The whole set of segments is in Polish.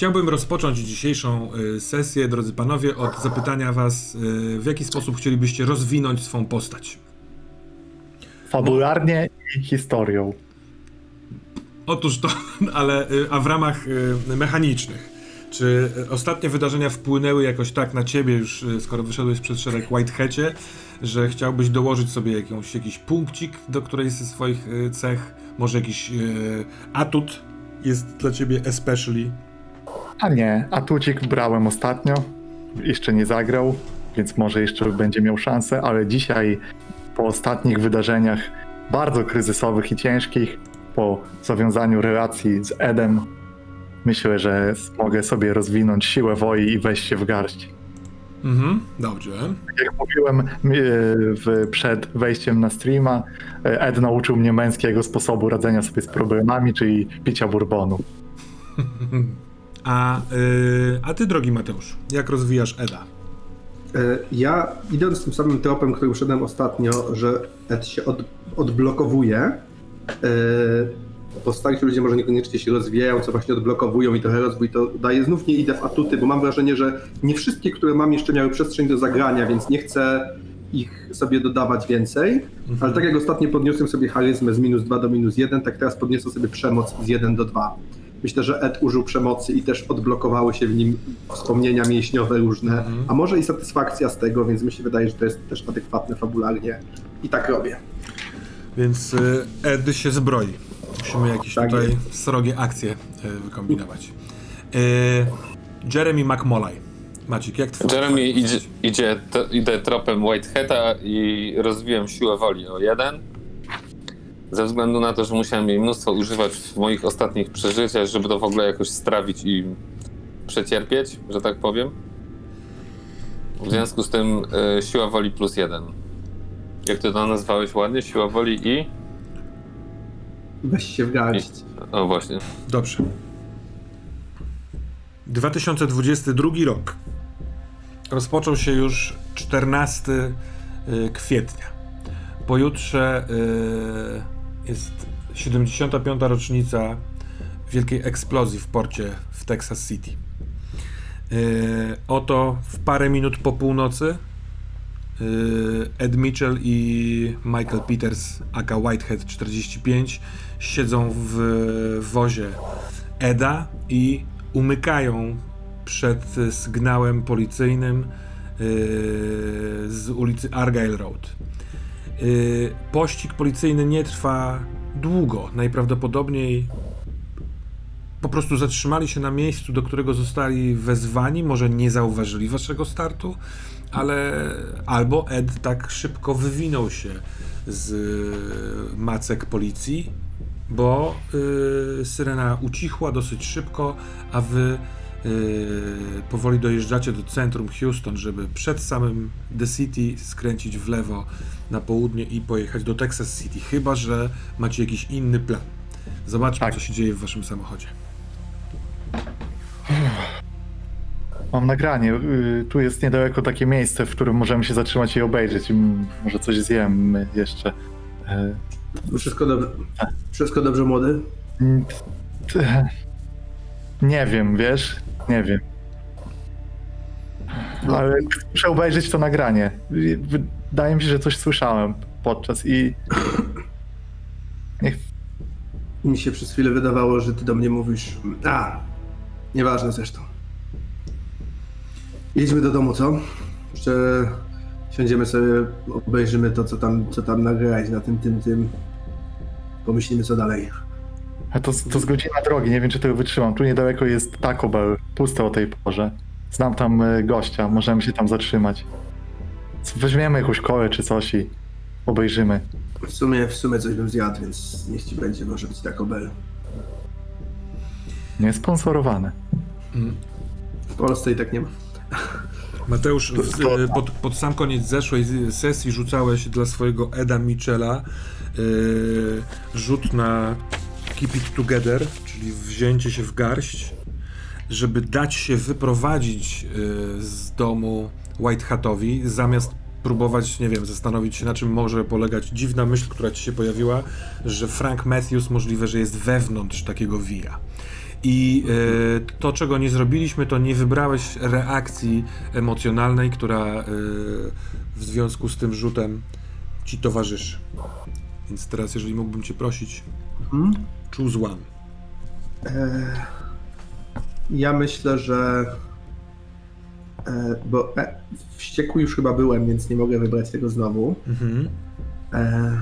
chciałbym rozpocząć dzisiejszą y, sesję, drodzy panowie, od zapytania was, y, w jaki sposób chcielibyście rozwinąć swą postać. Fabularnie i historią. Otóż to, ale y, a w ramach mechanicznych. Czy ostatnie wydarzenia wpłynęły jakoś tak na ciebie już, skoro wyszedłeś przed szereg Whiteheadzie, że chciałbyś dołożyć sobie jakąś, jakiś punkcik do którejś ze swoich cech? Może jakiś atut jest dla ciebie especially? A nie, Atucik brałem ostatnio. Jeszcze nie zagrał, więc może jeszcze będzie miał szansę, ale dzisiaj po ostatnich wydarzeniach bardzo kryzysowych i ciężkich, po zawiązaniu relacji z Edem, myślę, że mogę sobie rozwinąć siłę woli i wejść się w garść. Mhm, dobrze. Jak mówiłem e, w, przed wejściem na streama, e, Ed nauczył mnie męskiego sposobu radzenia sobie z problemami, czyli picia bourbonu. A, y, a ty, drogi Mateusz, jak rozwijasz Eda? E, Ja idąc tym samym tropem, którym szedłem ostatnio, że Ed się od, odblokowuje, e, bo starsi ludzie może niekoniecznie się rozwijają, co właśnie odblokowują i trochę rozwój to daje. Znów nie idę w atuty, bo mam wrażenie, że nie wszystkie, które mam jeszcze miały przestrzeń do zagrania, więc nie chcę ich sobie dodawać więcej, ale tak jak ostatnio podniosłem sobie charyzmę z minus 2 do minus 1, tak teraz podniosę sobie przemoc z 1 do 2. Myślę, że Ed użył przemocy i też odblokowały się w nim wspomnienia mięśniowe różne, a może i satysfakcja z tego, więc mi się wydaje, że to jest też adekwatne fabularnie. I tak robię. Więc y, Ed się zbroi. Musimy jakieś Tak tutaj jest. srogie akcje y, wykombinować. Y, Jeremy McMolay. Maciek, jak twój Jeremy idzie, idzie idę tropem Whiteheada i rozwijam siłę woli o jeden. Ze względu na to, że musiałem jej mnóstwo używać w moich ostatnich przeżyciach, żeby to w ogóle jakoś strawić i przecierpieć, że tak powiem. W związku z tym y, siła woli plus jeden. Jak ty to nazwałeś ładnie? Siła woli i... Weź się w garść. O właśnie. Dobrze. 2022 rok. Rozpoczął się już 14 y, kwietnia. Pojutrze y, jest 75. rocznica wielkiej eksplozji w porcie w Texas City. Y, Oto w parę minut po północy y, Ed Mitchell i Michael Peters, aka Whitehead 45, siedzą w wozie Eda i umykają przed sygnałem policyjnym yy, z ulicy Argyle Road. Yy, Pościg policyjny nie trwa długo. Najprawdopodobniej po prostu zatrzymali się na miejscu, do którego zostali wezwani. Może nie zauważyli waszego startu, ale albo Ed tak szybko wywinął się z macek policji, bo y, syrena ucichła dosyć szybko, a wy y, powoli dojeżdżacie do centrum Houston, żeby przed samym The City skręcić w lewo na południe i pojechać do Texas City, chyba że macie jakiś inny plan. Zobaczmy, Tak. co się dzieje w waszym samochodzie. Mam nagranie. y, Tu jest niedaleko takie miejsce, w którym możemy się zatrzymać i obejrzeć. Mm, Może coś zjemy jeszcze. E, Wszystko dobrze. Wszystko dobrze, młody? mm, Nie wiem, wiesz? Nie wiem. Ale muszę obejrzeć to nagranie. Wydaje mi się, że coś słyszałem podczas i. Niech Mi się przez chwilę wydawało, że ty do mnie mówisz. A, nieważne zresztą. Jedźmy do domu, co? Jeszcze siądziemy sobie, obejrzymy to, co tam, co tam nagrać na tym, tym, tym. Pomyślimy, co dalej. A to, to z godzina drogi, nie wiem czy tego wytrzymam. Tu niedaleko jest Taco Bell, puste o tej porze. Znam tam e, gościa, możemy się tam zatrzymać. Weźmiemy jakąś kolę czy coś i obejrzymy. W sumie, w sumie coś bym zjadł, więc niech ci będzie, może być Taco Bell. Nie sponsorowane. W Polsce i tak nie ma. Mateusz, y, pod, pod sam koniec zeszłej sesji rzucałeś dla swojego Eda Michela y, rzut na Keep It Together, czyli wzięcie się w garść, żeby dać się wyprowadzić y, z domu Whitehatowi, zamiast próbować, nie wiem, zastanowić się na czym może polegać dziwna myśl, która ci się pojawiła, że Frank Matthews możliwe, że jest wewnątrz takiego wija. I e, to, czego nie zrobiliśmy, to nie wybrałeś reakcji emocjonalnej, która e, w związku z tym rzutem ci towarzyszy. Więc teraz, jeżeli mógłbym cię prosić, Mhm. choose one. Ja myślę, że. E, bo e, wściekły już chyba byłem, więc nie mogę wybrać tego znowu. Mhm. E,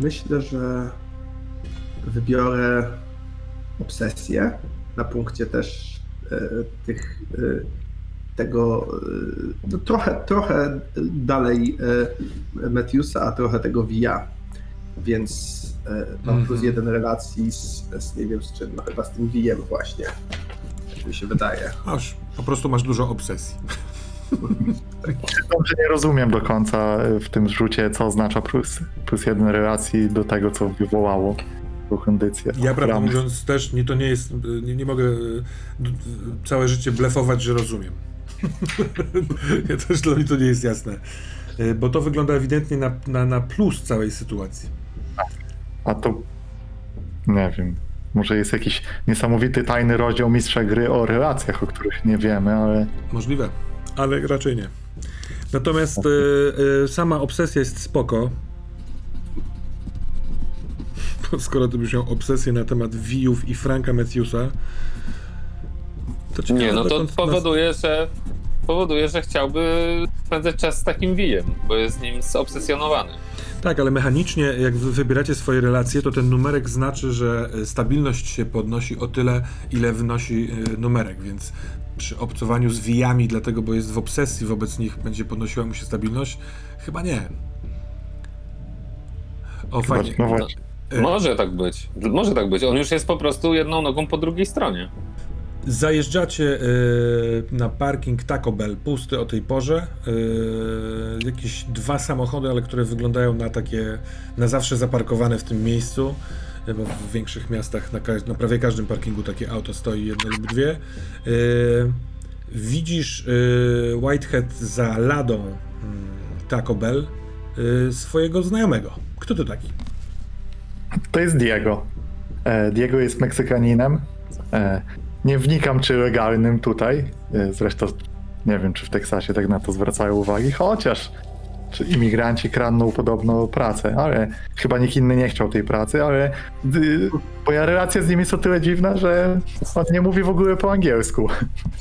myślę, że wybiorę obsesję na punkcie też e, tych e, tego e, no trochę, trochę dalej e, Matthewsa, a trochę tego Via. Więc e, mam Mhm. plus jeden relacji z, z nie wiem z czym, no chyba z tym Wiem właśnie. Tak mi się wydaje. Aż po prostu masz dużo obsesji. Dobrze nie rozumiem do końca y, w tym zrzucie, co oznacza plus, plus jeden relacji do tego, co wywołało tą kondycję. Ja prawdę mówiąc też nie, to nie jest, nie, nie mogę e, całe życie blefować, że rozumiem. ja też dla mnie to nie jest jasne. E, Bo to wygląda ewidentnie na, na, na plus całej sytuacji. A to nie wiem. Może jest jakiś niesamowity tajny rozdział mistrza gry o relacjach, o których nie wiemy, ale Możliwe, ale raczej nie. Natomiast e, e, sama obsesja jest spoko. Skoro ty byś miał obsesję na temat Wijów i Franka Matthewsa, to ciekawe, Nie, no to powoduje, że powoduje, że chciałby spędzać czas z takim wijem, bo jest nim zobsesjonowany. Tak, ale mechanicznie, jak wy wybieracie swoje relacje, to ten numerek znaczy, że e, stabilność się podnosi o tyle, ile wynosi e, numerek, więc przy obcowaniu z wijami, dlatego, bo jest w obsesji wobec nich, będzie podnosiła mu się stabilność? Chyba nie. O, chyba, fajnie. no Może tak być. Może tak być. On już jest po prostu jedną nogą po drugiej stronie. Zajeżdżacie e, na parking Taco Bell, pusty o tej porze. E, jakieś dwa samochody, ale które wyglądają na takie, na zawsze zaparkowane w tym miejscu. e, Bo w większych miastach na, na prawie każdym parkingu takie auto stoi, jedno lub dwie. E, widzisz e, Whitehead za ladą mm, Taco Bell e, swojego znajomego. Kto to taki? To jest Diego. E, Diego jest Meksykaninem. E, Nie wnikam, czy legalnym tutaj. E, Zresztą nie wiem, czy w Teksasie tak na to zwracają uwagi, chociaż czy imigranci kradną podobno pracę, ale chyba nikt inny nie chciał tej pracy, ale y, moja relacja z nim jest o tyle dziwna, że on nie mówi w ogóle po angielsku.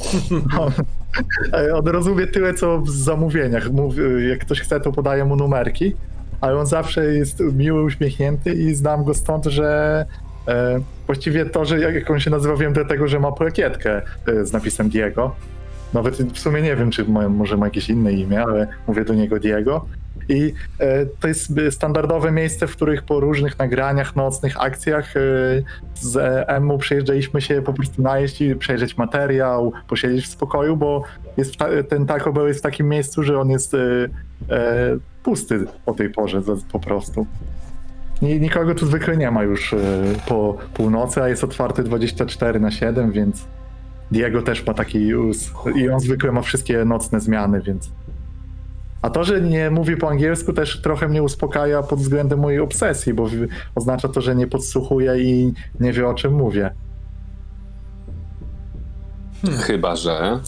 On, e, on rozumie tyle, co w zamówieniach. Mówi, jak ktoś chce, to podaje mu numerki, ale on zawsze jest miły, uśmiechnięty i znam go stąd, że e, właściwie to, że jak on się nazywa, wiem dlatego, że ma plakietkę e, z napisem Diego. Nawet w sumie nie wiem, czy ma, może ma jakieś inne imię, ale mówię do niego Diego. I e, to jest e, standardowe miejsce, w których po różnych nagraniach, nocnych akcjach e, z Emu przyjeżdżaliśmy się po prostu najeść i przejrzeć materiał, posiedzieć w spokoju, bo jest ta, ten Taco Bell jest w takim miejscu, że on jest e, pusty o tej porze po prostu. Ni- Nikogo tu zwykle nie ma już e, po północy, a jest otwarty 24 na 7, więc Diego też ma taki us i on zwykle ma wszystkie nocne zmiany, więc. A to, że nie mówi po angielsku, też trochę mnie uspokaja pod względem mojej obsesji, bo oznacza to, że nie podsłuchuje i nie wie o czym mówię. Chyba, że.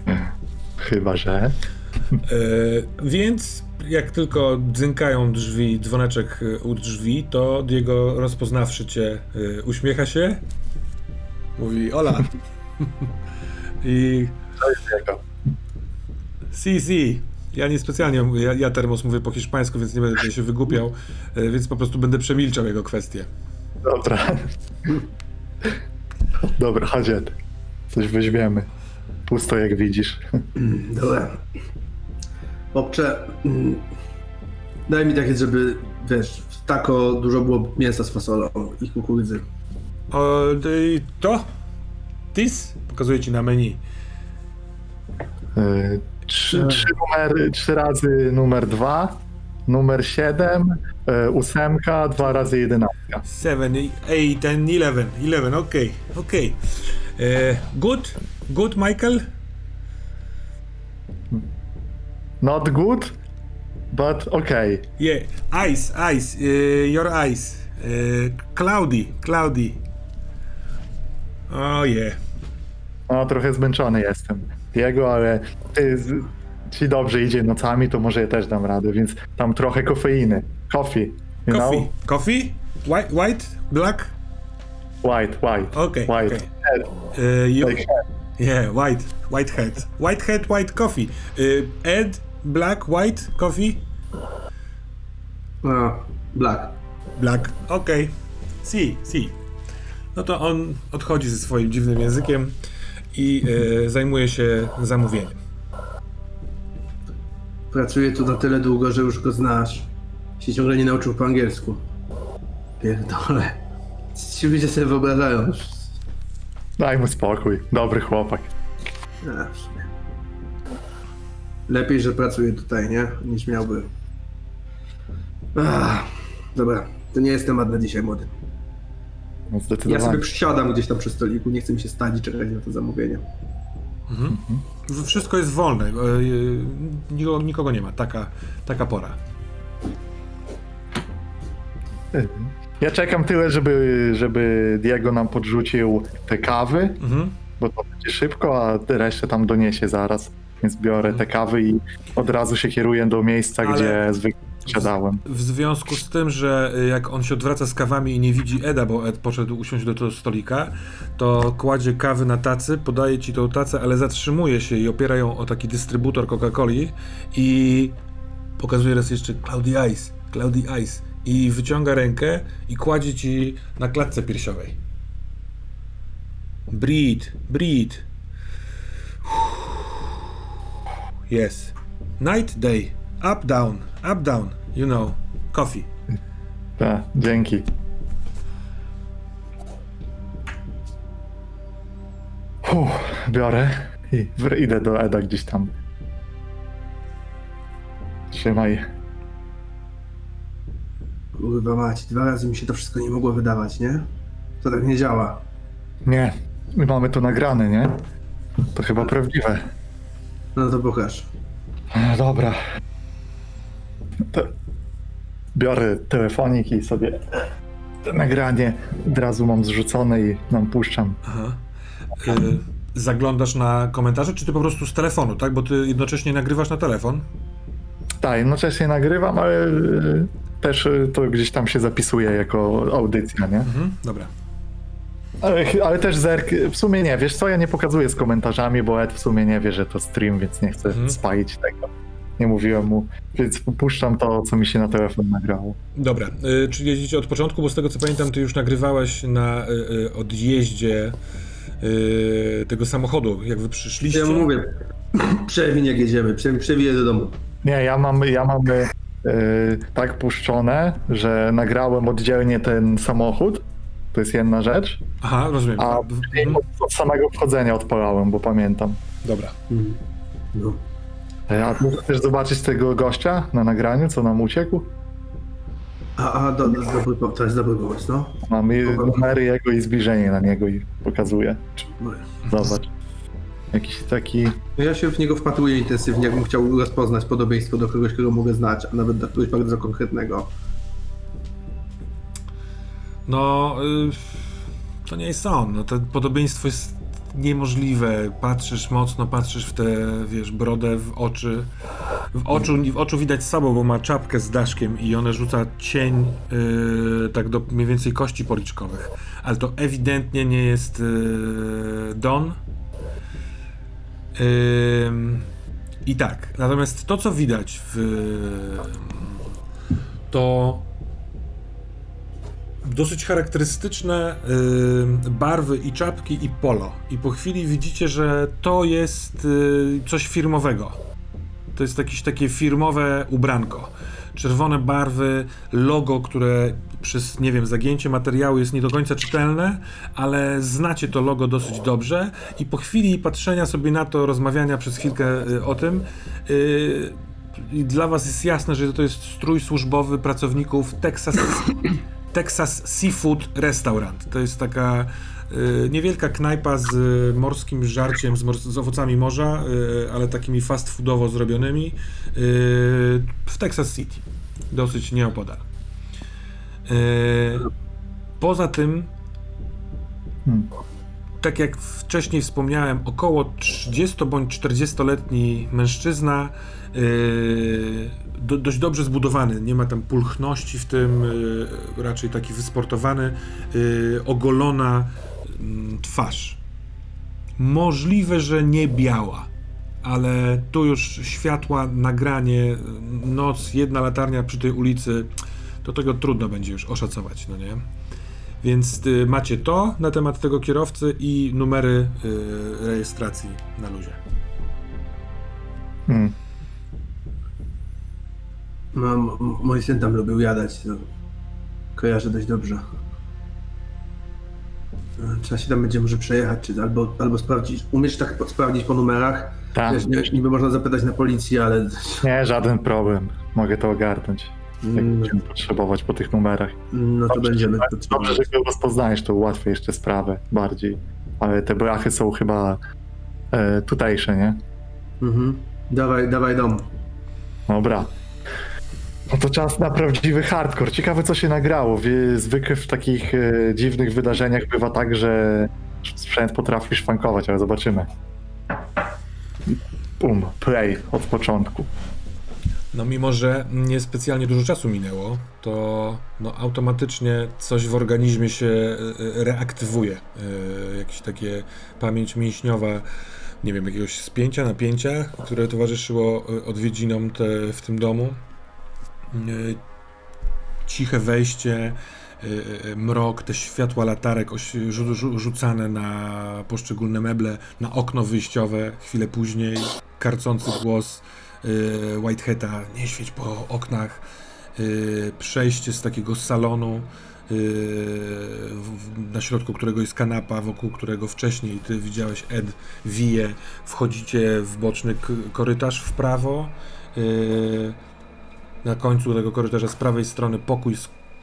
Chyba, że. E, więc jak tylko dzynkają drzwi, dzwoneczek e, u drzwi, to Diego rozpoznawszy cię e, uśmiecha się, mówi Ola. I si, si. Ja niespecjalnie, mówię, ja, ja termos mówię po hiszpańsku, więc nie będę tutaj się wygłupiał, e, więc po prostu będę przemilczał jego kwestię. Dobra. Dobra, chodź. Coś weźmiemy. Pusto, jak widzisz. Dobra. Chłopcze, mm, daj mi takie, żeby, wiesz, w tako dużo było mięsa z fasolą i kukurydzy. O, to? Tis? Pokazuję ci na menu. Y, Trzy, trzy, numery, trzy razy numer dwa, numer siedem, y, ósemka, dwa razy jedenastka. 7, 8, 10, 11. 11, okej, okej. E, Good? Good, Michael? Not good? but okay. Yeah, ice, ice, y, your eyes. Y, cloudy, cloudy. Oh yeah. No, trochę zmęczony jestem. Jego, ale ty, ci dobrze idzie nocami, to może ja też dam radę, więc tam trochę kofeiny. Coffee, you Coffee, know? coffee? White, white, black? White, white, Okay, white. okay. Y, you, Like, yeah, white, white head. White head, white coffee. Y, Ed, black, white, coffee? A, black. Black, okej. Si, si. No to on odchodzi ze swoim dziwnym językiem i e, zajmuje się zamówieniem. Pracuję tu na tyle długo, że już go znasz. Się ciągle nie nauczył po angielsku. Pierdole. Ci ludzie sobie wyobrażają. Daj mu spokój, dobry chłopak. Sumie. Lepiej, że pracuje tutaj, nie? Niż miałby. Ach, dobra, to nie jest temat na dzisiaj, młody. No, Ja sobie przysiadam gdzieś tam przy stoliku, nie chcę mi się stać i czekać na to zamówienie. Wszystko jest wolne. e, e, nikogo, nikogo nie ma. Taka, taka pora. Ja czekam tyle, żeby, żeby Diego nam podrzucił te kawy, Mhm. bo to będzie szybko, a resztę tam doniesie zaraz. Więc biorę te kawy i od razu się kieruję do miejsca, Ale- gdzie zwykle siadałem. W związku z tym, że e, jak on się odwraca z kawami i nie widzi Eda, bo Ed poszedł usiąść do tego stolika, to kładzie kawy na tacy, podaje ci tą tacę, ale zatrzymuje się i opiera ją o taki dystrybutor Coca-Coli i pokazuje raz jeszcze Cloudy Ice, Cloudy Ice i wyciąga rękę i kładzie ci na klatce piersiowej. Breathe, breathe. Yes. Night, day. Up, down, up, down. You know. Coffee. Tak, dzięki. Uff, biorę i idę do Eda gdzieś tam. Trzymaj. Kurwa mać, dwa razy mi się to wszystko nie mogło wydawać, nie? To tak nie działa. Nie, my mamy to nagrane, nie? To chyba prawdziwe. No to pokaż. No dobra. Biorę telefonik i sobie to nagranie od razu mam zrzucone i nam puszczam. Aha. Y, zaglądasz na komentarze, czy ty po prostu z telefonu, tak? Bo ty jednocześnie nagrywasz na telefon. Tak, jednocześnie nagrywam, ale y, też y, to gdzieś tam się zapisuje jako audycja, nie? Mhm. Dobra. Ale, ale też zerk, w sumie nie, wiesz co, ja nie pokazuję z komentarzami, bo Ed w sumie nie wie, że to stream, więc nie chcę Mhm. spalić tego. Nie mówiłem mu, więc puszczam to, co mi się na telefon nagrało. Dobra, y, czyli jedziecie od początku, bo z tego co pamiętam, ty już nagrywałeś na y, y, odjeździe y, tego samochodu, jak wy przyszliście. Ja mówię, przewiń jak jedziemy, prze- przewiję do domu. Nie, ja mam, ja mam y, tak puszczone, że nagrałem oddzielnie ten samochód, to jest jedna rzecz, Aha, rozumiem. a mhm. od, samego wchodzenia odpalałem, bo pamiętam. Dobra. Mhm. No. A też zobaczyć tego gościa na nagraniu, co nam uciekł? A, a do, do, dobry, to jest dobry pomysł, no. Mam numery jego i zbliżenie na niego i pokazuję. No. Zobacz. Jakiś taki. Ja się w niego wpatruję intensywnie, jakbym chciał rozpoznać podobieństwo do kogoś, kogo mogę znać, a nawet do kogoś bardzo konkretnego. No, y, to nie jest on. No, to podobieństwo jest niemożliwe. Patrzysz mocno, patrzysz w tę, wiesz, brodę w oczy. W oczu, w oczu widać sabo, bo ma czapkę z daszkiem i one rzuca cień y, tak do mniej więcej kości policzkowych. Ale to ewidentnie nie jest y, Don. I tak, natomiast to, co widać w to dosyć charakterystyczne y, barwy i czapki i polo. I po chwili widzicie, że to jest y, coś firmowego. To jest jakieś takie firmowe ubranko. Czerwone barwy, logo, które przez, nie wiem, zagięcie materiału jest nie do końca czytelne, ale znacie to logo dosyć dobrze i po chwili patrzenia sobie na to, rozmawiania przez chwilkę y, o tym, y, i dla was jest jasne, że to jest strój służbowy pracowników Texas, Texas Seafood Restaurant. To jest taka y, niewielka knajpa z y, morskim żarciem, z, mors- z owocami morza, y, ale takimi fast foodowo zrobionymi y, w Texas City. Dosyć nieopodal. Y, poza tym Hmm. tak jak wcześniej wspomniałem, około 30 bądź 40-letni mężczyzna, yy, do, dość dobrze zbudowany, nie ma tam pulchności w tym, yy, raczej taki wysportowany, yy, ogolona mm, twarz. Możliwe, że nie biała, ale tu już światła, nagranie, noc, jedna latarnia przy tej ulicy, to tego trudno będzie już oszacować, no nie? Więc y, macie to na temat tego kierowcy i numery y, rejestracji na luzie. Hmm. No, m- m- mój syn tam lubił jadać, to kojarzę dość dobrze. Trzeba się tam będzie może przejechać, czy albo, albo sprawdzić. Umiesz tak sprawdzić po numerach? Tak. Wiesz, nie, niby można zapytać na policji, ale Nie, żaden problem. Mogę to ogarnąć. Jak Mm. będziemy potrzebować po tych numerach. no to Dobrze, będziemy Dobrze, potrzebować. że go rozpoznajesz, to ułatwia jeszcze sprawę bardziej. Ale te brachy są chyba e, tutejsze, nie? Mhm. Dawaj, dawaj dom. Dobra. No to czas na prawdziwy hardcore. Ciekawe, co się nagrało. Zwykle w takich e, dziwnych wydarzeniach bywa tak, że sprzęt potrafi szwankować, ale zobaczymy. Bum, play od początku. No mimo, że niespecjalnie dużo czasu minęło, to no, automatycznie coś w organizmie się y, y, reaktywuje. Y, Jakieś takie pamięć mięśniowa, nie wiem, jakiegoś spięcia, napięcia, które towarzyszyło odwiedzinom te, w tym domu. Y, Ciche wejście, y, y, mrok, te światła latarek rzucane na poszczególne meble, na okno wyjściowe, chwilę później karcący głos Whitehata, nie świeć po oknach, przejście z takiego salonu, na środku którego jest kanapa, wokół którego wcześniej ty widziałeś Ed wije, wchodzicie w boczny korytarz w prawo, na końcu tego korytarza z prawej strony pokój,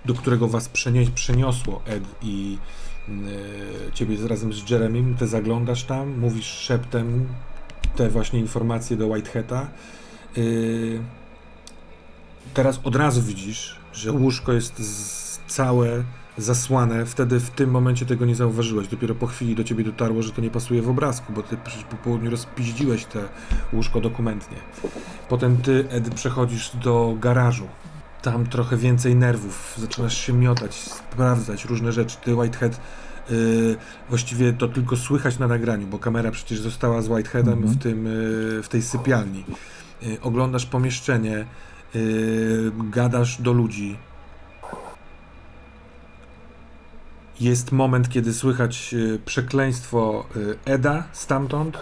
do którego was przenieś, przeniosło Ed i y, ciebie z- razem z Jeremym, ty zaglądasz tam, mówisz szeptem te właśnie informacje do Whitehata. Yy, teraz od razu widzisz, że łóżko jest całe zasłane. Wtedy w tym momencie tego nie zauważyłeś. Dopiero po chwili do ciebie dotarło, że to nie pasuje w obrazku, bo ty przecież po południu rozpiździłeś te łóżko dokumentnie. Potem ty, Ed, przechodzisz do garażu. Tam trochę więcej nerwów. Zaczynasz się miotać, sprawdzać różne rzeczy. Ty, Whitehead, yy, właściwie to tylko słychać na nagraniu, bo kamera przecież została z Whiteheadem Mhm. w, tym, yy, w tej sypialni. Yy, oglądasz pomieszczenie, yy, gadasz do ludzi. Jest moment, kiedy słychać yy, przekleństwo yy, Eda stamtąd.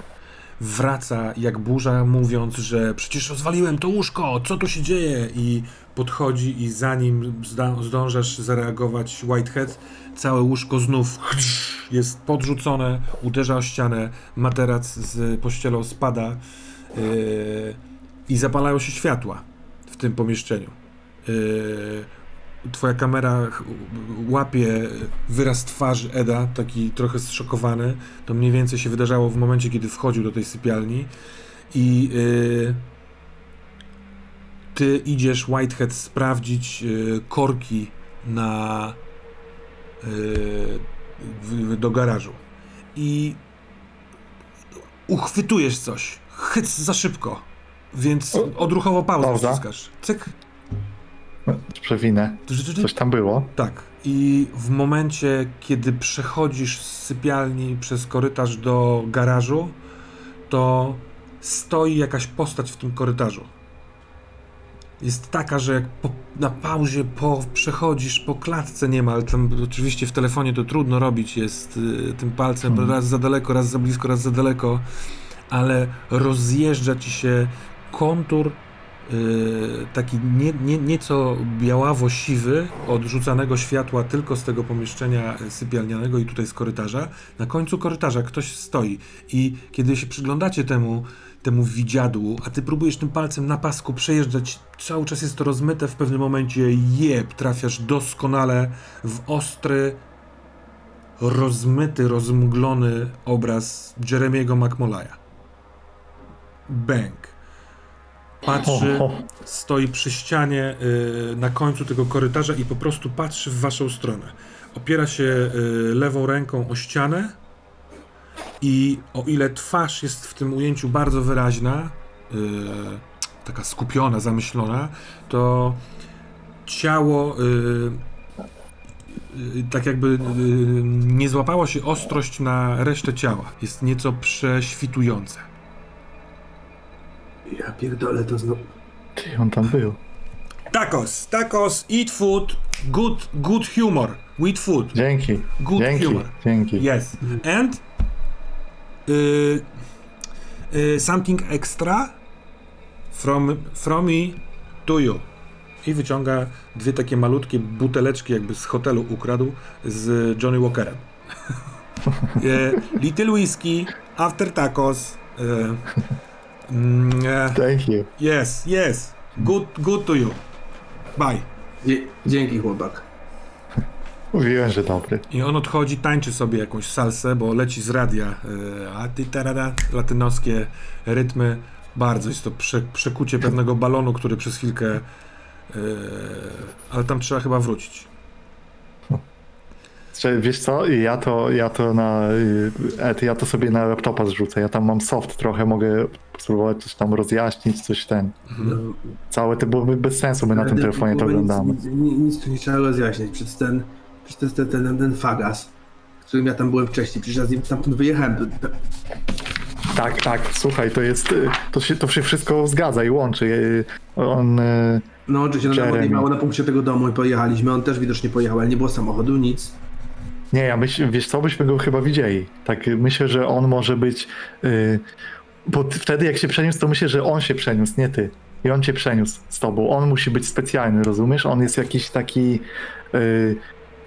Wraca jak burza, mówiąc, że przecież rozwaliłem to łóżko, co tu się dzieje? I podchodzi, i zanim zdążasz zareagować, Whitehead, całe łóżko znów jest podrzucone, uderza o ścianę, materac z pościelą spada yy, i zapalają się światła w tym pomieszczeniu. Yy, twoja kamera łapie wyraz twarzy Eda, taki trochę zszokowany. To mniej więcej się wydarzało w momencie, kiedy wchodził do tej sypialni i yy, ty idziesz, Whitehead, sprawdzić yy, korki na yy, w, do garażu i uchwytujesz coś. Chyc za szybko, więc odruchowo pauzę Pauza. wciskasz. Cyk. Przewinę. Coś tam było. Tak. I w momencie, kiedy przechodzisz z sypialni przez korytarz do garażu, to stoi jakaś postać w tym korytarzu. Jest taka, że jak po, na pauzie po, przechodzisz po klatce niemal, tam oczywiście w telefonie to trudno robić, jest y, tym palcem Hmm. raz za daleko, raz za blisko, raz za daleko, ale rozjeżdża ci się kontur taki nie, nie, nieco białawo-siwy od rzucanego światła tylko z tego pomieszczenia sypialnianego i tutaj z korytarza. Na końcu korytarza ktoś stoi i kiedy się przyglądacie temu, temu widziadłu, a ty próbujesz tym palcem na pasku przejeżdżać. Cały czas jest to rozmyte, w pewnym momencie jeb, trafiasz doskonale w ostry, rozmyty, rozmglony obraz Jeremiego McMolaya. Bęk. Patrzy, stoi przy ścianie y, na końcu tego korytarza i po prostu patrzy w waszą stronę. Opiera się y, lewą ręką o ścianę i o ile twarz jest w tym ujęciu bardzo wyraźna, y, taka skupiona, zamyślona, to ciało tak jakby nie złapało się ostrość na resztę ciała. Jest nieco prześwitujące. Ja pierdolę to znowu. Ty, on tam był. Tacos, tacos, eat food, good, good humor, with food, Dzięki. good Dzięki. humor. Dzięki. Yes. And y, y, something extra from, from me to you. I wyciąga dwie takie malutkie buteleczki, jakby z hotelu ukradł, z Johnny Walkerem. Y, Little whiskey, after tacos. y, mm, Thank you. yes, yes. Good, good to you. Bye. Dzie- dzięki chłopak. Mówiłem, że dobry. I on odchodzi, tańczy sobie jakąś salsę, bo leci z radia. y, A ty latynoskie rytmy. Bardzo jest to prze, przekucie pewnego balonu, który przez chwilkę. y, ale tam trzeba chyba wrócić. Wiesz co, ja to, ja to na ja to sobie na laptopa zrzucę. Ja tam mam soft trochę, mogę spróbować coś tam rozjaśnić, coś ten. Całe to byłoby bez sensu, my na tym telefonie to oglądamy. Nic, nic, nic tu nie trzeba rozjaśniać. Przez ten, przez ten, ten, ten, ten fagas, w którym ja tam byłem wcześniej. Przecież ja z nim stamtąd wyjechałem. Tak, tak, słuchaj, to jest, y, to się, to się wszystko zgadza i łączy. Y, On, y, No, oczywiście no, Jeremy. odjechało na punkcie tego domu i pojechaliśmy. On też widocznie pojechał, ale nie było samochodu, nic. Nie, ja myślę, wiesz co, byśmy go chyba widzieli. Tak, myślę, że on może być, y, bo wtedy jak się przeniósł, to myślę, że on się przeniósł, nie ty. I on cię przeniósł z tobą. On musi być specjalny, rozumiesz? On jest jakiś taki. y,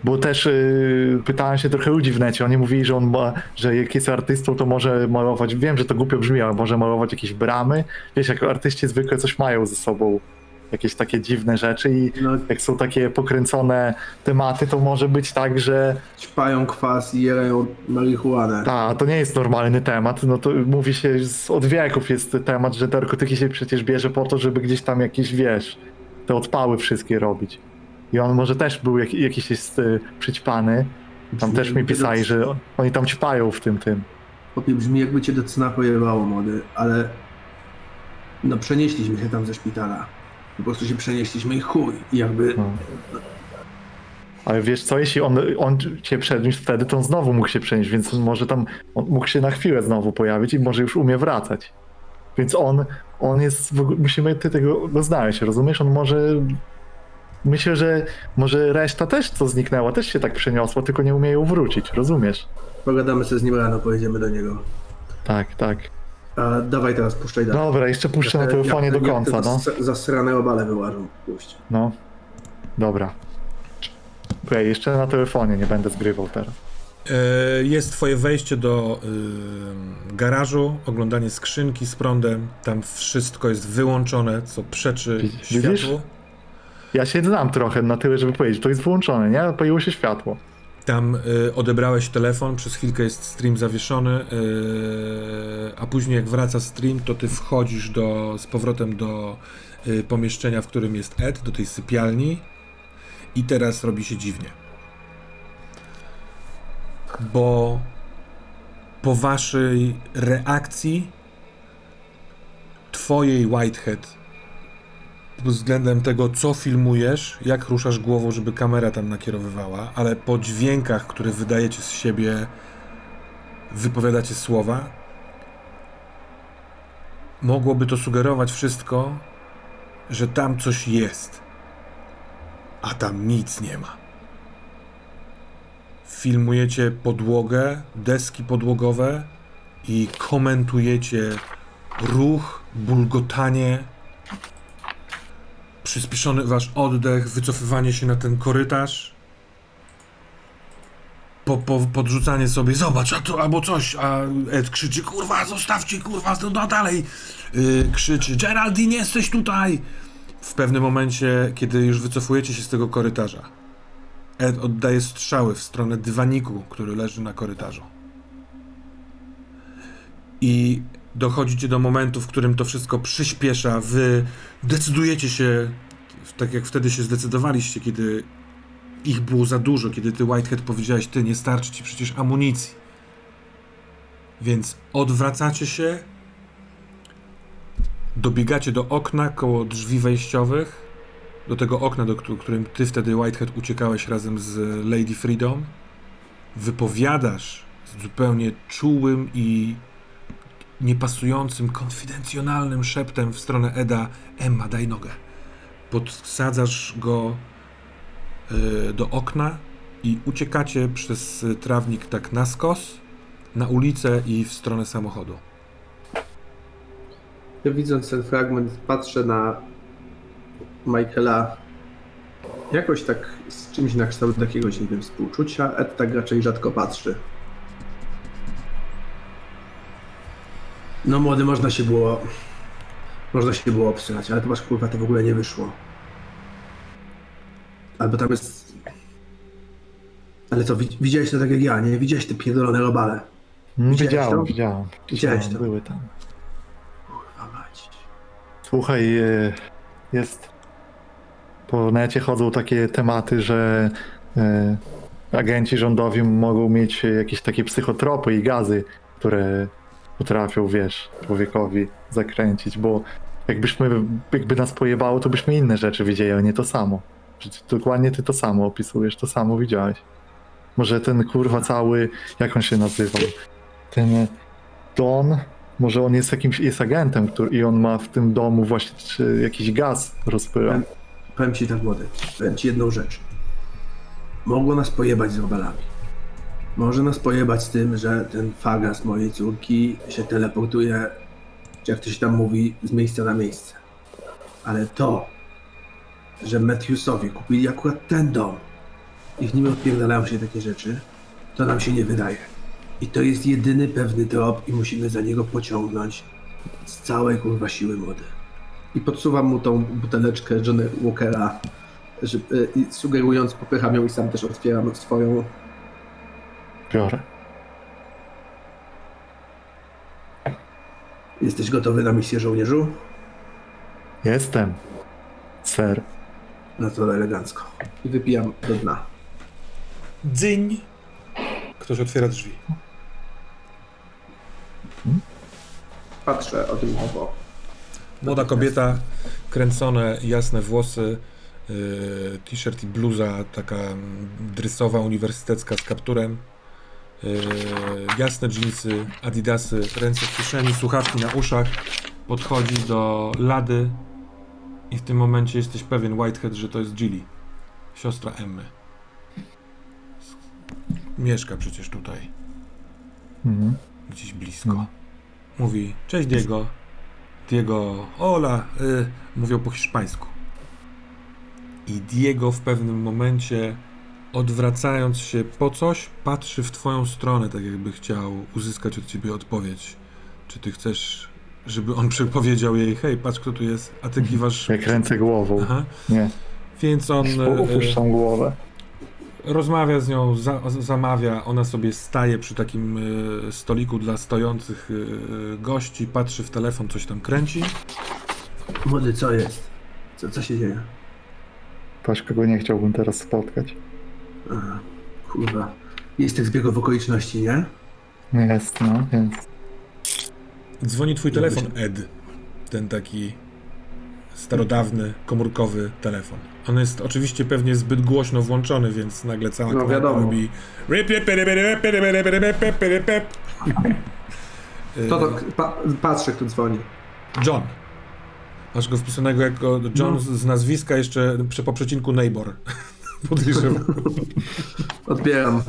bo też y, pytałem się trochę ludzi w necie. Oni mówili, że on ma, że jak jest artystą, to może malować. Wiem, że to głupio brzmi, ale może malować jakieś bramy. Wiesz, jak artyści zwykle coś mają ze sobą. Jakieś takie dziwne rzeczy i No, jak są takie pokręcone tematy, to może być tak, że ćpają kwas i jerają marihuanę. ta, to nie jest normalny temat. No to mówi się, z- od wieków jest temat, że narkotyki się przecież bierze po to, żeby gdzieś tam jakieś, wiesz, te odpały wszystkie robić. I on może też był jak, jakiś jest y, przyćpany. Tam też mi pisali, że oni tam ćpają w tym tym. Chłopie, brzmi jakby cię do cna pojebało, młody, ale no przenieśliśmy się tam ze szpitala. Po prostu się przenieśliśmy i chuj. I jakby, No. Ale wiesz co, jeśli on, on cię przeniósł wtedy, to on znowu mógł się przenieść, więc może tam, on mógł się na chwilę znowu pojawić i może już umie wracać. Więc on, on jest, musimy ty tego go znaleźć, rozumiesz? On może, myślę, że może reszta też co zniknęła, też się tak przeniosła, tylko nie umieją wrócić, rozumiesz? pogadamy sobie z nim rano, pojedziemy do niego. Tak, tak. A dawaj teraz, puszczaj dalej. Dobra, jeszcze puszczę na telefonie do końca, no. Zasrane obale wyłażą. Puść. No, dobra. Okej, jeszcze na telefonie, nie będę zgrywał teraz. E, Jest twoje wejście do y, garażu, oglądanie skrzynki z prądem. Tam wszystko jest wyłączone, co przeczy Widzisz? światłu. Ja się znam trochę na tyle, żeby powiedzieć, to jest włączone, nie? Pojawiło się światło. Tam y, odebrałeś telefon, przez chwilkę jest stream zawieszony, y, a później jak wraca stream, to ty wchodzisz do, z powrotem do y, pomieszczenia, w którym jest Ed, do tej sypialni i teraz robi się dziwnie. Bo po waszej reakcji twojej Whitehead względem tego, co filmujesz, jak ruszasz głową, żeby kamera tam nakierowywała, ale po dźwiękach, które wydajecie z siebie, wypowiadacie słowa, mogłoby to sugerować wszystko, że tam coś jest, a tam nic nie ma. Filmujecie podłogę, deski podłogowe i komentujecie ruch, bulgotanie, przyspieszony wasz oddech, wycofywanie się na ten korytarz. po, po, podrzucanie sobie, zobacz, a to albo coś, a Ed krzyczy, kurwa, zostawcie, kurwa, to no dalej. Yy, krzyczy, Geraldine, jesteś tutaj. W pewnym momencie, kiedy już wycofujecie się z tego korytarza, Ed oddaje strzały w stronę dywaniku, który leży na korytarzu. I dochodzicie do momentu, w którym to wszystko przyspiesza, wy decydujecie się, tak jak wtedy się zdecydowaliście, kiedy ich było za dużo, kiedy ty Whitehead powiedziałeś, ty nie starczy ci przecież amunicji. Więc odwracacie się, dobiegacie do okna koło drzwi wejściowych, do tego okna, do któ- którym ty wtedy Whitehead uciekałeś razem z Lady Freedom. Wypowiadasz z zupełnie czułym i niepasującym, konfidencjonalnym szeptem w stronę Eda Emma, daj nogę. Podsadzasz go y, do okna i uciekacie przez trawnik tak na skos, na ulicę i w stronę samochodu. Ja widząc ten fragment, patrzę na Michaela jakoś tak z czymś na kształt jakiegoś, nie wiem, współczucia. Ed tak raczej rzadko patrzy. No młody, można się było... Można się było obsrać, ale to masz kurwa, to w ogóle nie wyszło. Albo tam jest... Ale co, wi- widziałeś to tak jak ja, nie? Widziałeś te pierdolone robale. Widziałeś Widziałem, to? widziałem. Widziałeś to? Były tam. A mać. Słuchaj, e, jest. Po necie chodzą takie tematy, że e, agenci rządowi mogą mieć jakieś takie psychotropy i gazy, które potrafią, wiesz, człowiekowi zakręcić, bo jakbyśmy, jakby nas pojebało, to byśmy inne rzeczy widzieli, a nie to samo. Przecież Dokładnie ty to samo opisujesz, to samo widziałeś. Może ten kurwa cały, jak on się nazywał? Ten Don, może on jest jakimś, jest agentem, który, i on ma w tym domu właśnie czy jakiś gaz rozpyla. Powiem ci tak młody, powiem ci jedną rzecz. Mogło nas pojebać z robalami. Może nas pojebać tym, że ten fagas mojej córki się teleportuje, czy jak to się tam mówi, z miejsca na miejsce. Ale to, że Matthewsowi kupili akurat ten dom i w nim odpierdalają się takie rzeczy, to nam się nie wydaje. I to jest jedyny pewny trop i musimy za niego pociągnąć z całej kurwa siły młody. I podsuwam mu tą buteleczkę Johnny Walkera, że, y, sugerując, popycham ją i sam też otwieram swoją. Biorę. Jesteś gotowy na misję żołnierzu? Jestem. Ser. No to elegancko. I wypijam do dna. Dzyń! Ktoś otwiera drzwi. Patrzę odruchowo. Młoda kobieta, kręcone, jasne włosy, yy, t-shirt i bluza, taka drysowa, uniwersytecka z kapturem, jasne dżinsy, adidasy, ręce w kieszeni, słuchawki na uszach, podchodzi do lady i w tym momencie jesteś pewien, Whitehead, że to jest Gilly, siostra Emmy. Mieszka przecież tutaj, Mhm. gdzieś blisko. No. Mówi, cześć Diego. Diego, hola, y, mówią po hiszpańsku. I Diego w pewnym momencie, odwracając się po coś, patrzy w twoją stronę, tak jakby chciał uzyskać od ciebie odpowiedź. Czy ty chcesz, żeby on przepowiedział jej, hej, patrz kto tu jest, a ty kiwasz... Jak ręce głową. Aha. Nie. Więc on Opuszczam głowę. rozmawia z nią, za, zamawia, ona sobie staje przy takim e, stoliku dla stojących e, gości, patrzy w telefon, coś tam kręci. Młody, co jest? Co, co się dzieje? Ktoś, kogo nie chciałbym teraz spotkać. Kurwa. Jest tych zbiegów okoliczności, nie? Jest, no, więc. Dzwoni twój telefon, Ed. Ten taki starodawny, komórkowy telefon. On jest oczywiście pewnie zbyt głośno włączony, więc nagle cała No, wiadomo. robi... To, to pa, patrzę, kto dzwoni. John. Masz go wpisanego jako John z, z nazwiska jeszcze po przecinku Neighbor. Podejrzewam. Odbieram.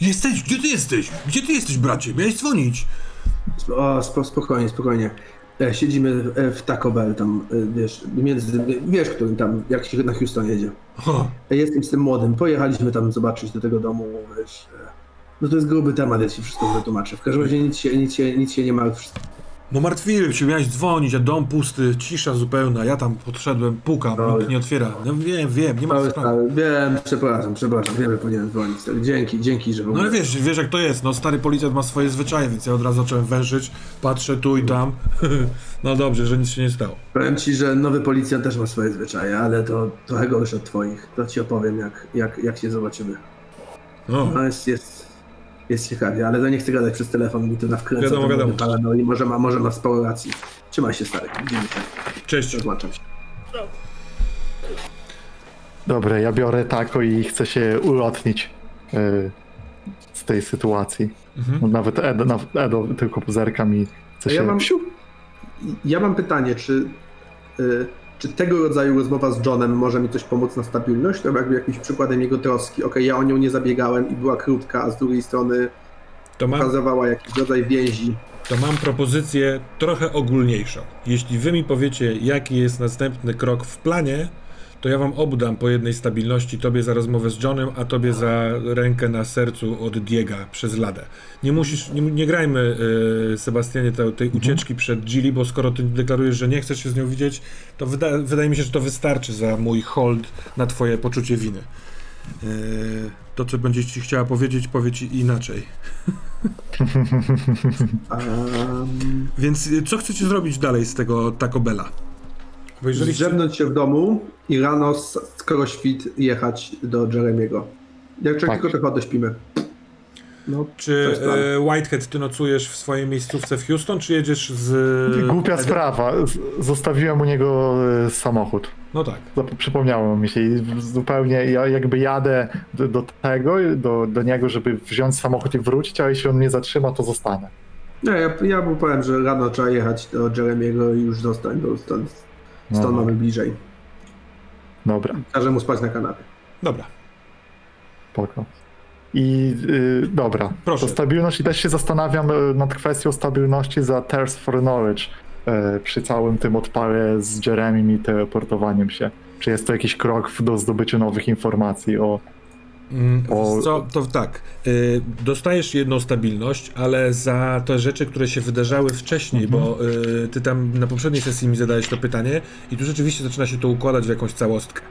Jesteś, gdzie ty jesteś? Gdzie ty jesteś, bracie? Miałeś dzwonić. O, spo, spokojnie, spokojnie. E, Siedzimy w- w Taco Bell tam, e, wiesz, między, wiesz, którym tam, jak się na Houston jedzie. Jestem z tym młodym, pojechaliśmy tam zobaczyć do tego domu, wiesz. e, No to jest gruby temat, ja ci wszystko wytłumaczę. W każdym razie nic się, nic się, nic się nie martw. No martwiłem się, miałeś dzwonić, a dom pusty, cisza zupełna. Ja tam podszedłem, pukam, No. nikt nie otwiera. No wiem, wiem, nie ma sprawy. wiem, przepraszam, przepraszam, wiem, że powinienem dzwonić. Dzięki, dzięki, że w No ogóle... ale wiesz, wiesz jak to jest, no stary policjant ma swoje zwyczaje, więc ja od razu zacząłem wężyć, patrzę tu i tam. No dobrze, że nic się nie stało. Powiem ci, że nowy policjant też ma swoje zwyczaje, ale to trochę gorsze od twoich. To ci opowiem, jak, jak, jak się zobaczymy. No, No jest, jest, jest ciekawie, ale to nie chcę gadać przez telefon, mi to. Wiadomo, to wiadomo. Ale no i może ma, może ma sporo racji. Trzymaj się stary, się. cześć. Rozłączam się. Dobra, ja biorę tako i chcę się ulotnić y, z tej sytuacji. Mhm. No, nawet Edo, nawet Edo tylko pozerkam i chcę A się... ja mam-! Ja mam pytanie, czy, y, czy tego rodzaju rozmowa z Johnem może mi coś pomóc na stabilność? To jakby jakimś przykładem jego troski. Okej, ja o nią nie zabiegałem i była krótka, a z drugiej strony To mam, pokazywała jakiś rodzaj więzi. to mam propozycję trochę ogólniejszą. Jeśli wy mi powiecie, jaki jest następny krok w planie, to ja wam oddam po jednej stabilności, tobie za rozmowę z Johnem, a tobie za rękę na sercu od Diega przez ladę. Nie musisz, nie, nie grajmy, yy, Sebastianie, te, tej ucieczki przed Gilly, bo skoro ty deklarujesz, że nie chcesz się z nią widzieć, to wyda, wydaje mi się, że to wystarczy za mój hold na twoje poczucie winy. Yy, to, co będziesz ci chciała powiedzieć, powie ci inaczej. Um, Więc y, co chcecie zrobić dalej z tego Taco Bella? Zdrzemnąć się w domu i rano skoro świt jechać do Jeremiego. Jak Tak. tylko trochę odeśpimy. No, Czy e, Whitehead, ty nocujesz w swojej miejscówce w Houston, czy jedziesz z... Głupia Ed- sprawa. Zostawiłem u niego y, samochód. No tak. Przypomniało mi się i zupełnie ja jakby jadę do, do tego, do, do niego, żeby wziąć samochód i wrócić, a jeśli on mnie zatrzyma, to zostanę. Nie, ja, ja mu powiem, że rano trzeba jechać do Jeremiego i już zostań, bo stąd, stąd No. mamy bliżej. Dobra, Każę mu spać na kanapie. Dobra. spoko. I y, dobra, Proszę. to stabilność i też się zastanawiam y, nad kwestią stabilności za Thirst for Knowledge y, przy całym tym odpale z Jeremim i teleportowaniem się. Czy jest to jakiś krok w- do zdobycia nowych informacji o... Mm, O- wiesz Co, to tak. Y, dostajesz jedną stabilność, ale za te rzeczy, które się wydarzały wcześniej, Mhm. bo y, ty tam na poprzedniej sesji mi zadałeś to pytanie i tu rzeczywiście zaczyna się to układać w jakąś całostkę.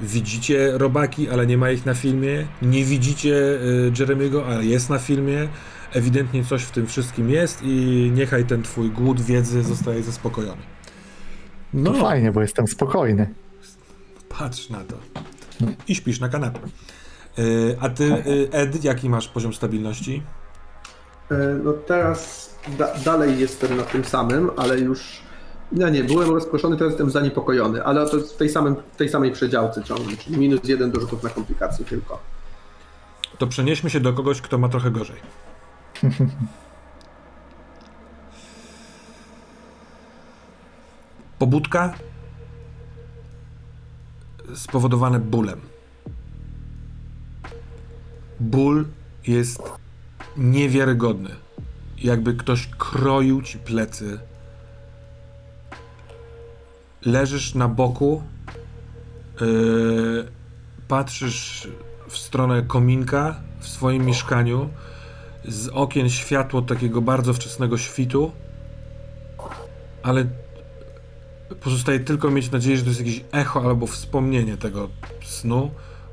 Widzicie robaki, ale nie ma ich na filmie. Nie widzicie y, Jeremiego, ale jest na filmie. Ewidentnie coś w tym wszystkim jest i niechaj ten twój głód wiedzy zostaje zaspokojony. No fajnie, bo jestem spokojny. Patrz na to. I śpisz na kanapie. Y, a ty, y, Ed, jaki masz poziom stabilności? E, No teraz da, dalej jestem na tym samym, ale już. No nie, byłem rozproszony, teraz jestem zaniepokojony, ale to w tej, samym, w tej samej przedziałce ciągle, czyli minus jeden do rzutów na komplikacje tylko. To przenieśmy się do kogoś, kto ma trochę gorzej. Pobudka spowodowane bólem. Ból jest niewiarygodny. Jakby ktoś kroił ci plecy. Leżysz na boku, yy, patrzysz w stronę kominka w swoim mieszkaniu. Z okien światło takiego bardzo wczesnego świtu, ale pozostaje tylko mieć nadzieję, że to jest jakieś echo albo wspomnienie tego snu,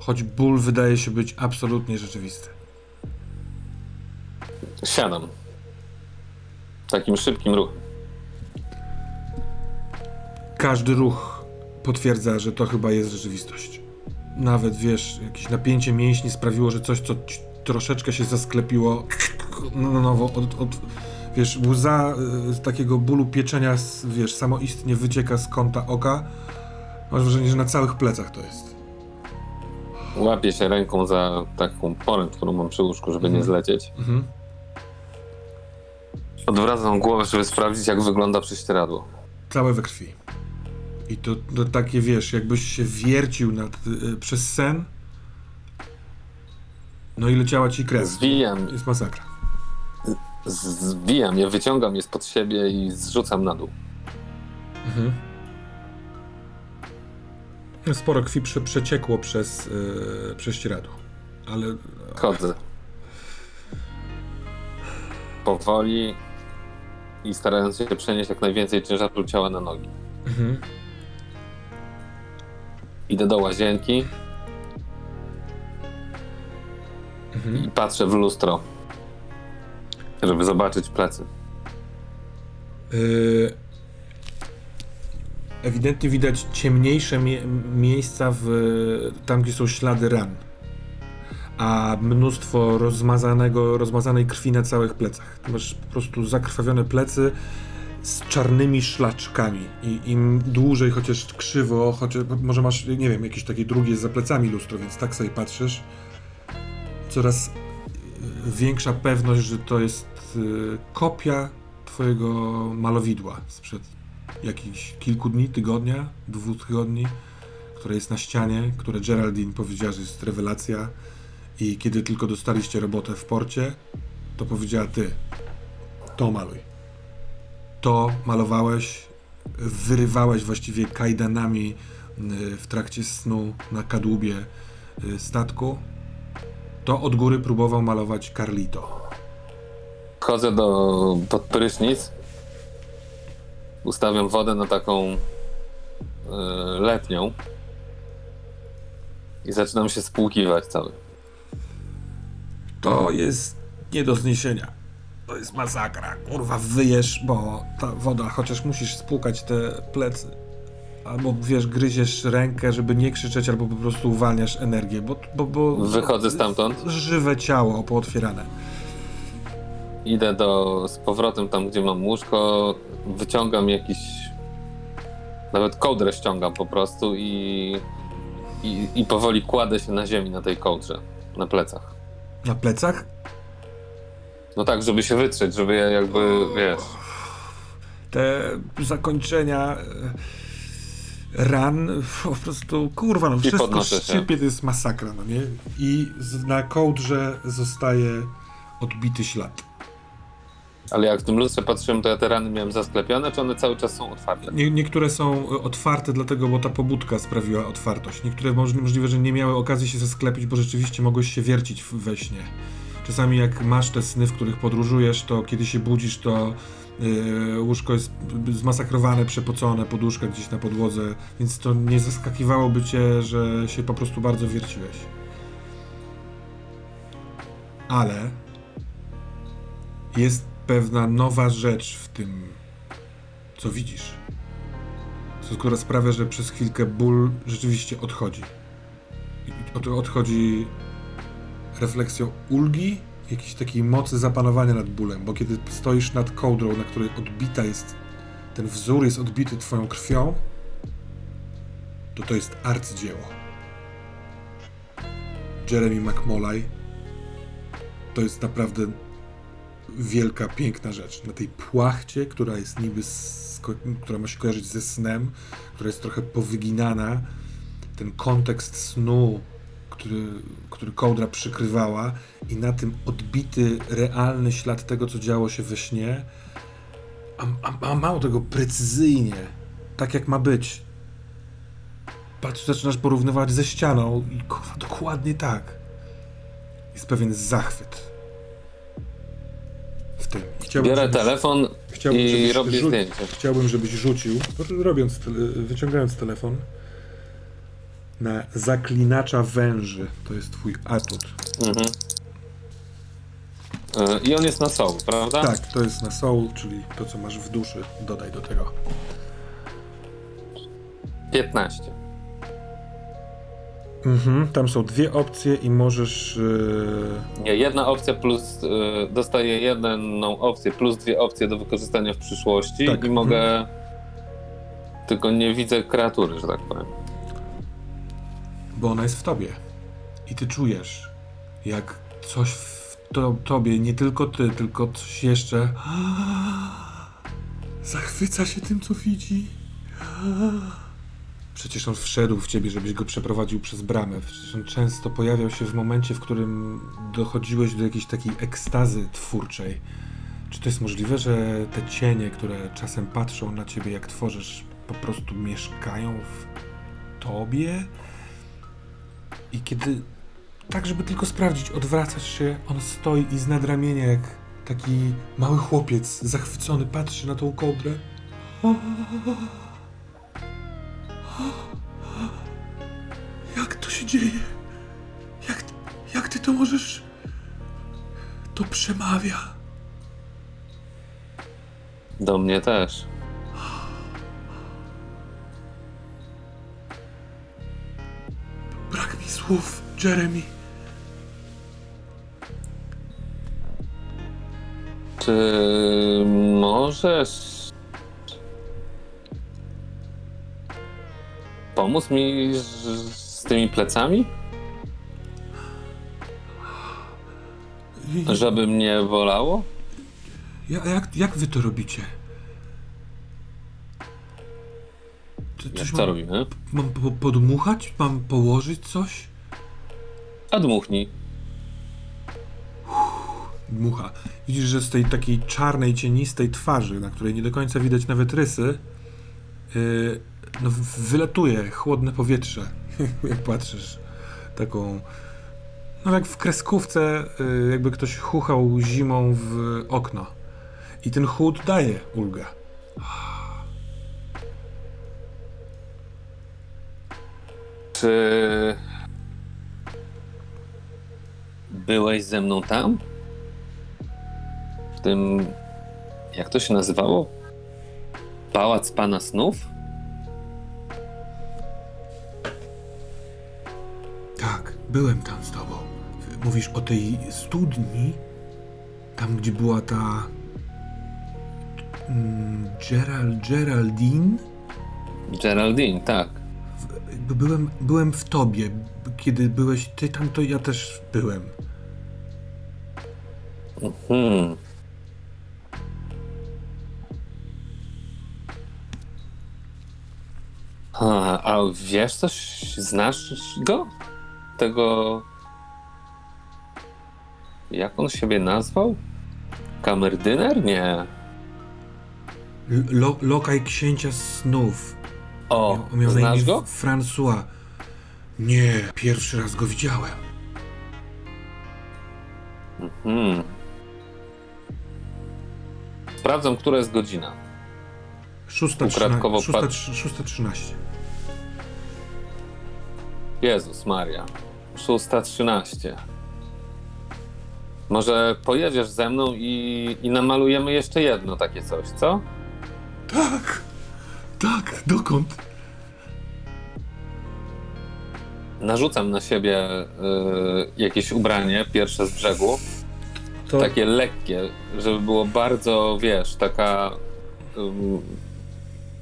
choć ból wydaje się być absolutnie rzeczywisty. Siadam. Takim szybkim ruchem. Każdy ruch potwierdza, że to chyba jest rzeczywistość. Nawet wiesz, jakieś napięcie mięśni sprawiło, że coś, co troszeczkę się zasklepiło na nowo, od, od, wiesz, łza y, z takiego bólu pieczenia, wiesz, samoistnie wycieka z kąta oka. Masz wrażenie, że na całych plecach to jest. Łapię się ręką za taką porę, którą mam przy łóżku, żeby nie zlecieć. Mhm. Odwracam głowę, żeby sprawdzić, jak wygląda prześcieradło. Całe we krwi. I to, to takie, wiesz, jakbyś się wiercił nad, y, przez sen, no i leciała ci krew. Zwijam, Jest masakra. zwijam je, wyciągam je spod siebie i zrzucam na dół. Mhm. Sporo krwi prze, przeciekło przez yy, prześcieradło, ale Chodzę. Powoli i starając się przenieść jak najwięcej ciężaru ciała na nogi. mhm. Idę do łazienki Mhm. i patrzę w lustro, żeby zobaczyć plecy. Yy, ewidentnie widać ciemniejsze mie- miejsca w, tam, gdzie są ślady ran. A mnóstwo rozmazanego, rozmazanej krwi na całych plecach. Masz po prostu zakrwawione plecy z czarnymi szlaczkami. I im dłużej, chociaż krzywo, chociaż może masz, nie wiem, jakieś takie drugie za plecami lustro, więc tak sobie patrzysz. Coraz y, większa pewność, że to jest y, kopia twojego malowidła sprzed jakichś kilku dni, tygodnia, dwóch tygodni, które jest na ścianie, które Geraldine powiedziała, że jest rewelacja i kiedy tylko dostaliście robotę w porcie, to powiedziała ty, to maluj. To malowałeś, wyrywałeś właściwie kajdanami y, w trakcie snu na kadłubie y, statku. To od góry próbował malować Carlito. Chodzę do, pod prysznic. Ustawiam wodę na taką e, letnią. I zaczynam się spłukiwać cały. To jest nie do zniesienia. To jest masakra. Kurwa, wyjesz, bo ta woda, chociaż musisz spłukać te plecy. Albo wiesz, gryziesz rękę, żeby nie krzyczeć, albo po prostu uwalniasz energię, bo. bo, bo Wychodzę stamtąd. Żywe ciało pootwierane. Idę do, z powrotem tam, gdzie mam łóżko. Wyciągam jakiś. Nawet kołdrę ściągam po prostu i, i, i powoli kładę się na ziemi na tej kołdrze. Na plecach. Na plecach? No tak, żeby się wytrzeć, żeby ja jakby, wiesz. Te zakończenia e, ran, po prostu, kurwa, no wszystko podnoszę się. szczypie, to jest masakra, no nie? I na kołdrze zostaje odbity ślad. Ale jak w tym lustrze patrzyłem, to ja te rany miałem zasklepione, czy one cały czas są otwarte? Nie, niektóre są e, otwarte, dlatego, bo ta pobudka sprawiła otwartość. Niektóre moż, możliwe, że nie miały okazji się zasklepić, bo rzeczywiście mogłeś się wiercić we śnie. Czasami jak masz te sny, w których podróżujesz, to kiedy się budzisz, to yy, łóżko jest zmasakrowane, przepocone, poduszka gdzieś na podłodze, więc to nie zaskakiwałoby cię, że się po prostu bardzo wierciłeś. Ale jest pewna nowa rzecz w tym, co widzisz. Co skoro sprawia, że przez chwilkę ból rzeczywiście odchodzi. I od, odchodzi refleksją ulgi, jakiejś takiej mocy zapanowania nad bólem, bo kiedy stoisz nad kołdrą, na której odbita jest, ten wzór jest odbity twoją krwią, to to jest arcydzieło. Jeremy McMolay to jest naprawdę wielka, piękna rzecz. Na tej płachcie, która jest niby, która ma się kojarzyć ze snem, która jest trochę powyginana, ten kontekst snu, który, który kołdra przykrywała i na tym odbity, realny ślad tego, co działo się we śnie, a, a, a mało tego, precyzyjnie, tak jak ma być. Patrz, zaczynasz porównywać ze ścianą i kurwa, dokładnie tak. Jest pewien zachwyt tym. Chciałbym, Biorę żebyś- telefon Chciałbym, i żebyś robię rzu- zdjęcie. Chciałbym, żebyś rzucił, robiąc, tele, wyciągając telefon, na zaklinacza węży. To jest twój atut. Mhm. E, I on jest na soul, prawda? Tak, to jest na soul, czyli to, co masz w duszy. Dodaj do tego. 15. Mhm, tam są dwie opcje i możesz... Yy... Nie, jedna opcja plus, e, dostaję jedną opcję plus dwie opcje do wykorzystania w przyszłości Tak, i mogę... Tylko nie widzę kreatury, że tak powiem. bo ona jest w tobie. I ty czujesz, jak coś w to, tobie, nie tylko ty, tylko coś jeszcze zachwyca się tym, co widzi. Przecież on wszedł w ciebie, żebyś go przeprowadził przez bramę. Przecież on często pojawiał się w momencie, w którym dochodziłeś do jakiejś takiej ekstazy twórczej. Czy to jest możliwe, że te cienie, które czasem patrzą na ciebie, jak tworzysz, po prostu mieszkają w tobie. I kiedy, tak żeby tylko sprawdzić, odwracasz się, on stoi i z nadramienia jak taki mały chłopiec zachwycony patrzy na tą kołdrę. Jak to się dzieje? Jak, jak ty to możesz... To przemawia. Do mnie też. Brak mi słów, Jeremy. Czy możesz pomóc mi z, z tymi plecami? I- Żeby mnie wolało? Ja, jak, jak wy to robicie? Czy- Jak co mam, robimy? mam po, podmuchać? Mam położyć coś? A dmuchnij. Dmucha. Widzisz, że z tej takiej czarnej, cienistej twarzy, na której nie do końca widać nawet rysy, yy, no, wylatuje chłodne powietrze. jak patrzysz. Taką. No jak w kreskówce, yy, jakby ktoś chuchał zimą w okno. I ten chłód daje ulgę. Czy byłeś ze mną tam? W tym. Jak to się nazywało? Pałac Pana Snów? Tak, byłem tam z tobą. Mówisz o tej studni? Tam, gdzie była ta. Mm, Gerald, Geraldine? Geraldine, tak. Byłem, byłem w tobie. Kiedy byłeś ty tam, to ja też byłem. A, a wiesz coś? Znasz go? Tego. Jak on siebie nazwał? Kamerdyner? Nie. Lo, lokaj księcia snów. O, Miał- miał na znasz go? François. Nie, pierwszy raz go widziałem. Hmm. Sprawdzam, która jest godzina. Szósta, Ukradkowo trzyna, szósta, padł. trzy- szósta trzynaście. Jezus Maria. 6.13. Może pojedziesz ze mną i, i namalujemy jeszcze jedno takie coś, co? Tak, tak, dokąd? Narzucam na siebie y, jakieś ubranie, pierwsze z brzegu, To, takie lekkie, żeby było bardzo, wiesz, taka ym,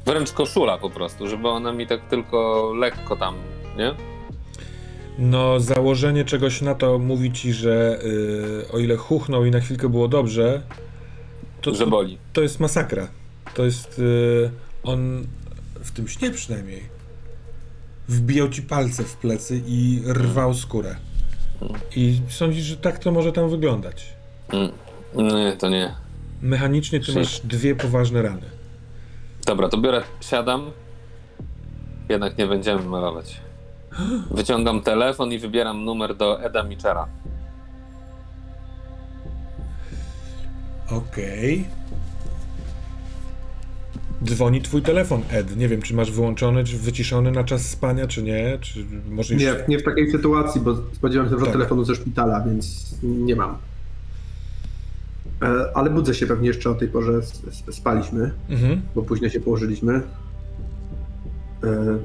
wręcz koszula po prostu, żeby ona mi tak tylko lekko tam, nie? No, założenie czegoś na to mówi ci, że y, o ile chuchnął i na chwilkę było dobrze, to, Że to, boli. to jest masakra. To jest. Y, on w tym śnie przynajmniej wbijał ci palce w plecy i rwał skórę. I sądzisz, że tak to może tam wyglądać. Mm. Nie, to nie. Mechanicznie ty Shit. masz dwie poważne rany. Dobra, to biorę, siadam. Jednak nie będziemy malować. Wyciągam telefon i wybieram numer do Eda Michera. Okej. Dzwoni twój telefon, Ed. Nie wiem, czy masz wyłączony, czy wyciszony na czas spania, czy nie. Czy może już... Nie, nie w takiej sytuacji, bo spodziewam się że Tak. telefonu ze szpitala, więc nie mam. E, Ale budzę się pewnie jeszcze o tej porze, s- s- spaliśmy, Mhm. bo późno się położyliśmy. E,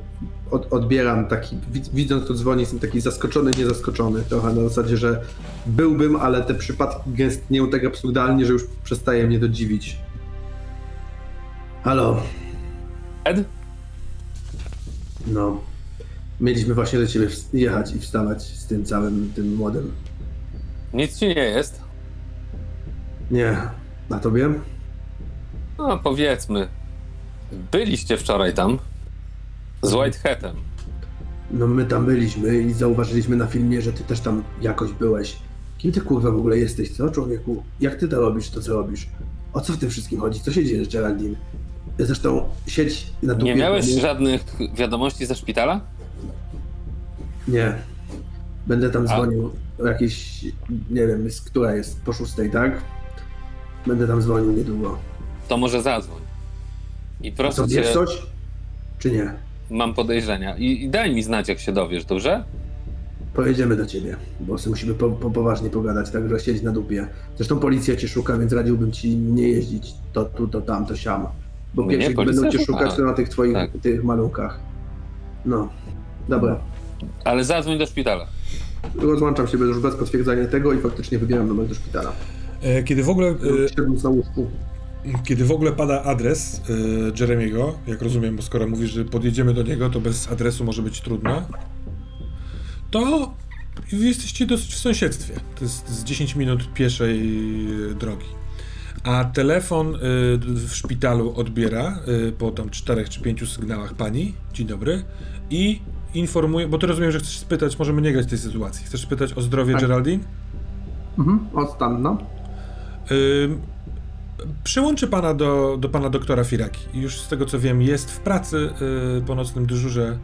Od, odbieram taki, wid- widząc kto dzwoni, jestem taki zaskoczony, niezaskoczony trochę na zasadzie, że byłbym, ale te przypadki gęstnieją tak absurdalnie, że już przestaje mnie to dziwić. Halo, Ed? no. Mieliśmy właśnie do ciebie jechać i wstawać z tym całym, tym młodym. Nic ci nie jest? Nie. Na tobie? No, powiedzmy. Byliście wczoraj tam. Z Whiteheadem. No my tam byliśmy i zauważyliśmy na filmie, że ty też tam jakoś byłeś. Kim ty kurwa w ogóle jesteś, co człowieku? Jak ty to robisz, to co robisz? O co w tym wszystkim chodzi? Co się dzieje z Geraldine? Zresztą sieć na dupie... Nie miałeś Nie, żadnych wiadomości ze szpitala? nie. Będę tam A? dzwonił o jakieś, nie wiem, jest, która jest, po szóstej, tak? Będę tam dzwonił niedługo. To może zadzwoń. I proszę co, cię, wiesz coś? Czy nie? Mam podejrzenia. I, I daj mi znać, jak się dowiesz, dobrze? Pojedziemy do ciebie, bo sobie musimy po, po, poważnie pogadać, także siedź na dupie. Zresztą policja cię szuka, więc radziłbym ci nie jeździć to tu, to tam, to siam. Bo Mnie pierwsi policja będą cię szuka? szukać to na tych twoich Tak. tych malunkach. No, dobra. Ale zadzwoń do szpitala. Rozłączam się już bez potwierdzenia tego i faktycznie wybieram numer do szpitala. E, Kiedy w ogóle, e, Siedząc na łóżku. Kiedy w ogóle pada adres e, Jeremiego, jak rozumiem, bo skoro mówisz, że podjedziemy do niego, to bez adresu może być trudno, to jesteście dosyć w sąsiedztwie. To jest z 10 minut pieszej drogi. A telefon e, w szpitalu odbiera e, po tam czterech czy pięciu sygnałach pani, dzień dobry, i informuje, bo ty rozumiem, że chcesz spytać, możemy nie grać tej sytuacji, chcesz spytać o zdrowie Tak. Geraldine? Mhm, odstan, no. Ym, Przyłączę pana do, do pana doktora Firaki. Już z tego co wiem, jest w pracy y, po nocnym dyżurze.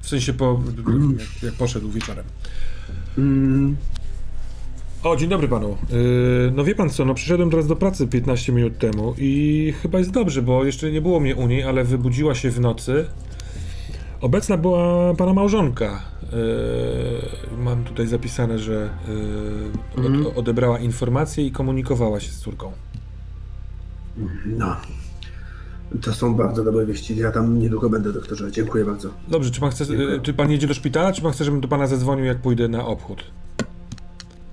W sensie po. Jak, jak poszedł wieczorem. Mm, O, dzień dobry panu. Y, no wie pan co, no przyszedłem teraz do pracy 15 minut temu i chyba jest dobrze, bo jeszcze nie było mnie u niej, ale wybudziła się w nocy. Obecna była pana małżonka. Y, mam tutaj zapisane, że y, Mhm. od, odebrała informacje i komunikowała się z córką. No. To są bardzo dobre wieści. Ja tam niedługo będę, doktorze. Dziękuję bardzo. Dobrze, czy pan chce, Dziękuję. czy pan jedzie do szpitala, czy pan chce, żebym do pana zadzwonił, jak pójdę na obchód?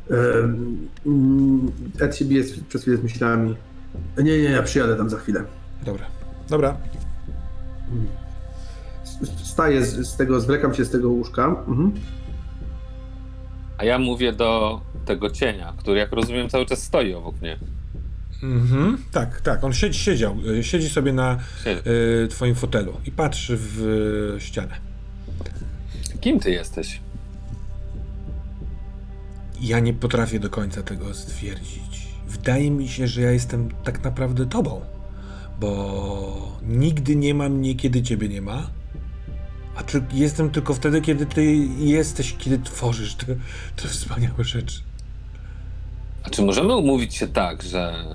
Ehm, mm, Ed się bije z- przez chwilę z myślami. Nie, nie, ja przyjadę tam za chwilę. Dobra. Dobra. Wstaję z, z tego, zwlekam się z tego łóżka. Mhm. A ja mówię do tego cienia, który, jak rozumiem, cały czas stoi obok mnie. Mhm. Tak, tak. On siedzi, siedział. y, Siedzi sobie na y, twoim fotelu i patrzy w y, ścianę. Kim ty jesteś? Ja nie potrafię do końca tego stwierdzić. Wydaje mi się, że ja jestem tak naprawdę tobą, bo nigdy nie ma mnie, kiedy ciebie nie ma. A czy jestem tylko wtedy, kiedy ty jesteś, kiedy tworzysz te, te wspaniałe rzeczy. A czy możemy umówić się tak, że.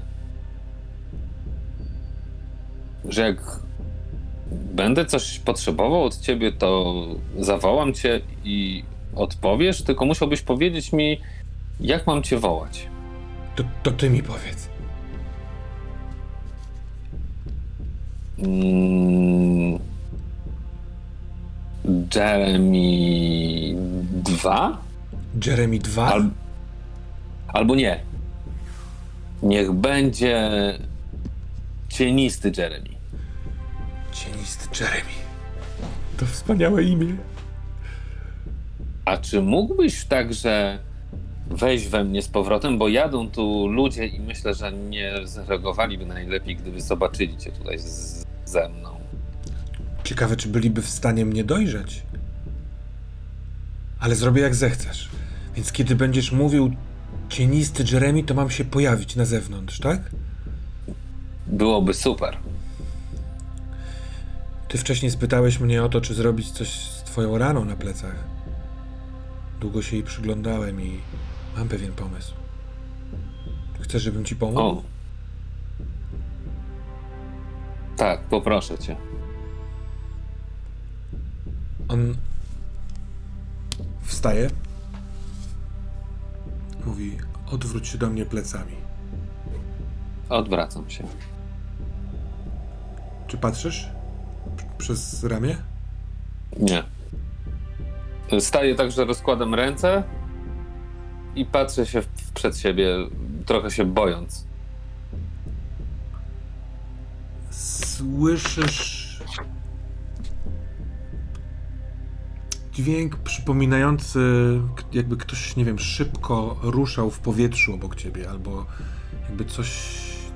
Że jak będę coś potrzebował od ciebie, to zawołam cię i odpowiesz, tylko musiałbyś powiedzieć mi, jak mam cię wołać. To, to ty mi powiedz. Mm, Jeremy 2? Jeremy 2? Al, albo nie. Niech będzie cienisty Jeremy. Cienisty Jeremy. To wspaniałe imię. A czy mógłbyś także wejść we mnie z powrotem, bo jadą tu ludzie i myślę, że nie zareagowaliby najlepiej, gdyby zobaczyli cię tutaj z, ze mną. Ciekawe, czy byliby w stanie mnie dojrzeć. Ale zrobię jak zechcesz. Więc kiedy będziesz mówił cienisty Jeremy, to mam się pojawić na zewnątrz, tak? Byłoby super. Ty wcześniej spytałeś mnie o to, czy zrobić coś z twoją raną na plecach. Długo się jej przyglądałem i mam pewien pomysł. Chcesz, żebym ci pomógł? O. Tak, poproszę cię. On wstaje. Mówi, odwróć się do mnie plecami. Odwracam się. Czy patrzysz? Przez ramię? Nie. Staję tak, że rozkładam ręce i patrzę się przed siebie, trochę się bojąc. Słyszysz dźwięk przypominający, jakby ktoś, nie wiem, szybko ruszał w powietrzu obok ciebie, albo jakby coś,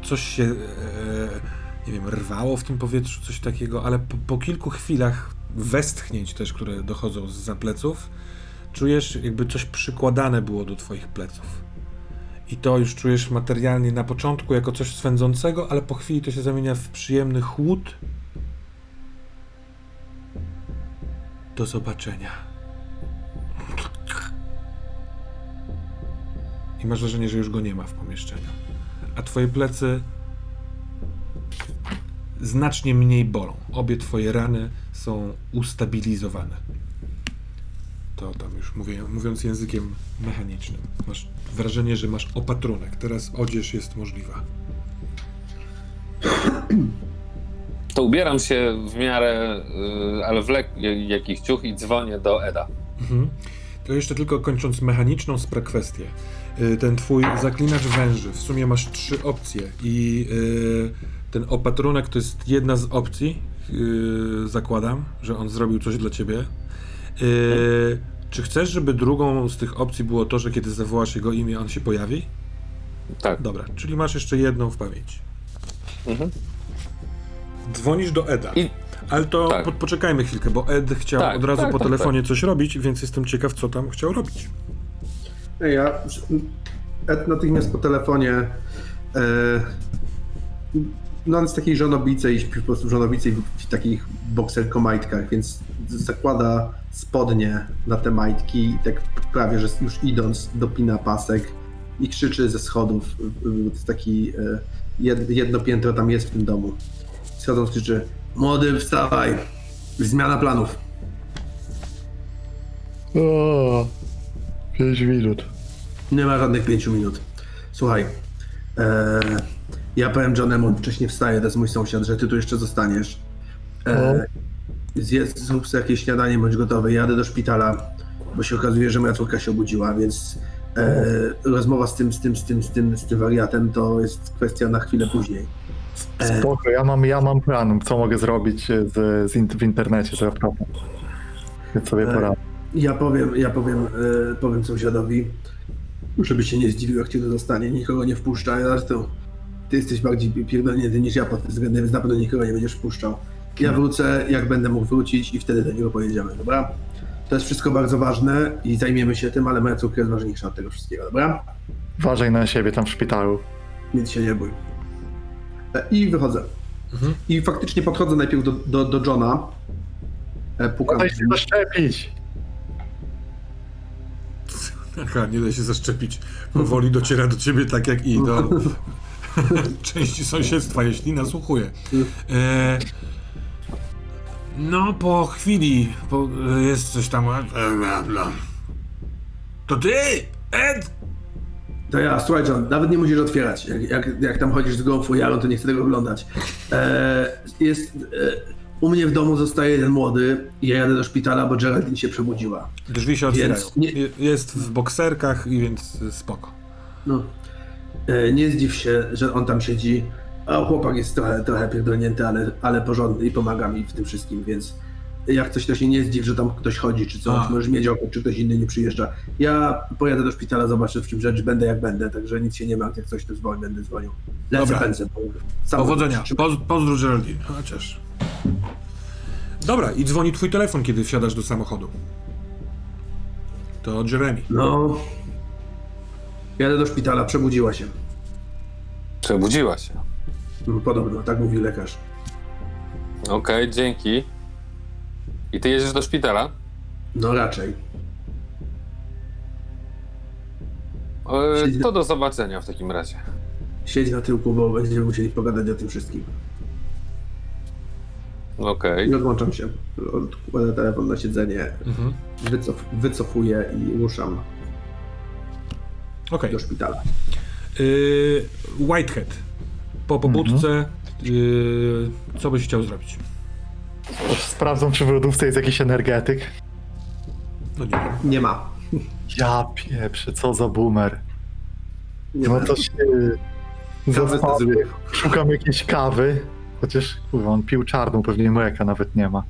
coś się, e, nie wiem, rwało w tym powietrzu, coś takiego, ale po, po kilku chwilach westchnięć też, które dochodzą z za pleców, czujesz, jakby coś przykładane było do twoich pleców. I to już czujesz materialnie na początku jako coś swędzącego, ale po chwili to się zamienia w przyjemny chłód. Do zobaczenia. I masz wrażenie, że już go nie ma w pomieszczeniu. A twoje plecy znacznie mniej bolą. Obie twoje rany są ustabilizowane. To tam już mówię, mówiąc językiem mechanicznym. Masz wrażenie, że masz opatrunek. Teraz odzież jest możliwa. To ubieram się w miarę, y, ale w lekkich ciuch i dzwonię do Eda. Mhm. To jeszcze tylko kończąc mechaniczną sprakwestię. Y, Ten twój zaklinacz węży, w sumie masz trzy opcje i y, ten opatrunek to jest jedna z opcji. y, Zakładam, że on zrobił coś dla ciebie. Y, Czy chcesz, żeby drugą z tych opcji było to, że kiedy zawołasz jego imię, on się pojawi? Tak. Dobra, czyli masz jeszcze jedną w pamięci. Mhm. Dzwonisz do Eda. I Ale to Tak. po, poczekajmy chwilkę, bo Ed chciał Tak, od razu tak, po tak, telefonie coś robić, więc jestem ciekaw, co tam chciał robić. Ja Ed natychmiast po telefonie e, no on jest takiej żonobicej, śpi po prostu w żonobicej w takich bokserkomajtkach, więc zakłada spodnie na te majtki i tak prawie, że już idąc dopina pasek i krzyczy ze schodów. To jest taki e, jed, jedno piętro tam jest w tym domu. Schodząc krzyczy Młody, wstawaj! Zmiana planów. O, 5 minut. Nie ma żadnych pięciu minut. Słuchaj, e, ja powiem Johnemu, wcześniej wstaję, to jest mój sąsiad, że ty tu jeszcze zostaniesz. E, zjedz, zrób sobie jakieś śniadanie, bądź gotowy. Jadę do szpitala, bo się okazuje, że moja córka się obudziła, więc e, rozmowa z tym, z tym, z tym, z tym, z tym wariatem to jest kwestia na chwilę później. E, Spoko, ja mam, ja mam plan, co mogę zrobić z, z int- w internecie, to ja problem. Więc sobie E, poradzę. Ja powiem, ja powiem, e, powiem sąsiadowi, żeby się nie zdziwił, jak cię to zostanie. Nikogo nie wpuszcza. Zresztą ty jesteś bardziej pierdolnięty niż ja pod tym względem, więc na pewno nikogo nie będziesz wpuszczał. Ja wrócę, jak będę mógł wrócić i wtedy do niego pojedziemy, dobra? To jest wszystko bardzo ważne i zajmiemy się tym, ale moja córka jest ważniejsza od tego wszystkiego, dobra? Uważaj na siebie tam w szpitalu. Nic się nie bój. E, I wychodzę. Mhm. I faktycznie podchodzę najpierw do, do, do Johna. E, Pukam. Daj się zaszczepić. Aha, nie da się zaszczepić. Powoli dociera do ciebie tak jak i do części sąsiedztwa, jeśli nasłuchuje. E, no, po chwili po, jest coś tam. To ty, Ed! To ja, słuchaj John, nawet nie musisz otwierać. Jak, jak, jak tam chodzisz z gołą fujarą, to nie chcę tego oglądać. E, jest... E, u mnie w domu zostaje jeden młody i ja jadę do szpitala, bo Geraldine się przebudziła. Drzwi się otwierają. Nie- Je- Jest w bokserkach i więc spoko. No. E, nie zdziw się, że on tam siedzi. A chłopak jest trochę, trochę pierdolnięty, ale, ale porządny i pomaga mi w tym wszystkim, więc jak coś, to się nie zdziw, że tam ktoś chodzi, czy coś, A. możesz mieć oko, czy ktoś inny nie przyjeżdża. Ja pojadę do szpitala, zobaczę w czym rzecz, będę jak będę, także nic się nie ma, jak coś to dzwoni, będę dzwonił. Lecę, Dobra. pędzę. Powodzenia. Poz, pozdrów Geraldine. Chociaż. Dobra, i dzwoni twój telefon, kiedy wsiadasz do samochodu. To Jeremy. No. Jadę do szpitala, przebudziła się. przebudziła się. No, Podobno, tak mówi lekarz. Okej, dzięki. I ty jedziesz do szpitala? No raczej. E, to do zobaczenia w takim razie. Siedź na tyłku, bo będziemy musieli pogadać o tym wszystkim. Okej. I odłączam się. Odkładę telefon na siedzenie, Mhm. wycof, wycofuję i ruszam Okej. do szpitala. Y, Whitehead. Po pobudce, y, co byś chciał zrobić? Sprawdzam, czy w lodówce jest jakiś energetyk. No nie. Nie ma. Ja pieprzę, co za boomer. Nie No ma. to się... Zły. Szukam jakiejś kawy. Chociaż, kurwa, on pił czarną, pewnie mleka nawet nie ma.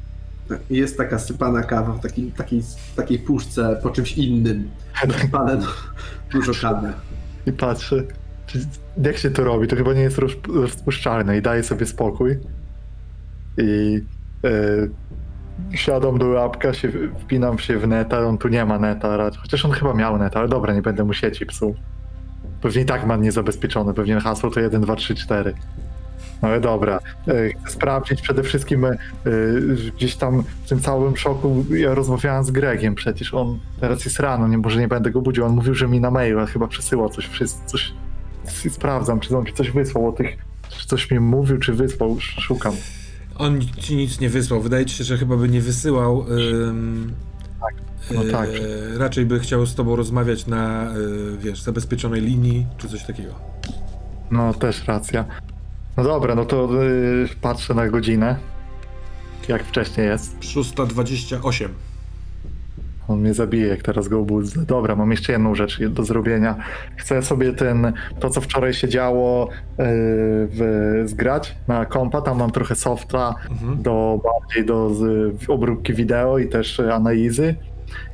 Jest taka sypana kawa w takiej, takiej, takiej puszce po czymś innym. No, dużo kawy. I patrzę, jak się to robi, to chyba nie jest roz, rozpuszczalne i daję sobie spokój. I e, siadam do łapka, się, wpinam się w neta, on tu nie ma neta, chociaż on chyba miał neta, ale dobra, nie będę mu sieci psuł. Pewnie i tak ma niezabezpieczone, pewnie hasło to 1, 2, 3, 4. No ale dobra, e, chcę sprawdzić przede wszystkim e, gdzieś tam w tym całym szoku, ja rozmawiałem z Gregiem przecież, on teraz jest rano, nie, może nie będę go budził, on mówił, że mi na maila chyba przesyłał coś, wszystko, coś i sprawdzam, czy on mi coś wysłał o tych, czy coś mi mówił, czy wysłał, sz- szukam. On ci nic nie wysłał. Wydaje ci się, że chyba by nie wysyłał. ym, no e, tak. Raczej by chciał z tobą rozmawiać na, e, wiesz, zabezpieczonej linii, czy coś takiego. No też racja. No dobra, no to y, patrzę na godzinę, jak wcześniej jest. 628. On mnie zabije, jak teraz go obudzę. Dobra, mam jeszcze jedną rzecz do zrobienia. Chcę sobie ten, to co wczoraj się działo, yy, w, zgrać na kompa. Tam mam trochę softa Mhm. do bardziej do z, obróbki wideo i też analizy.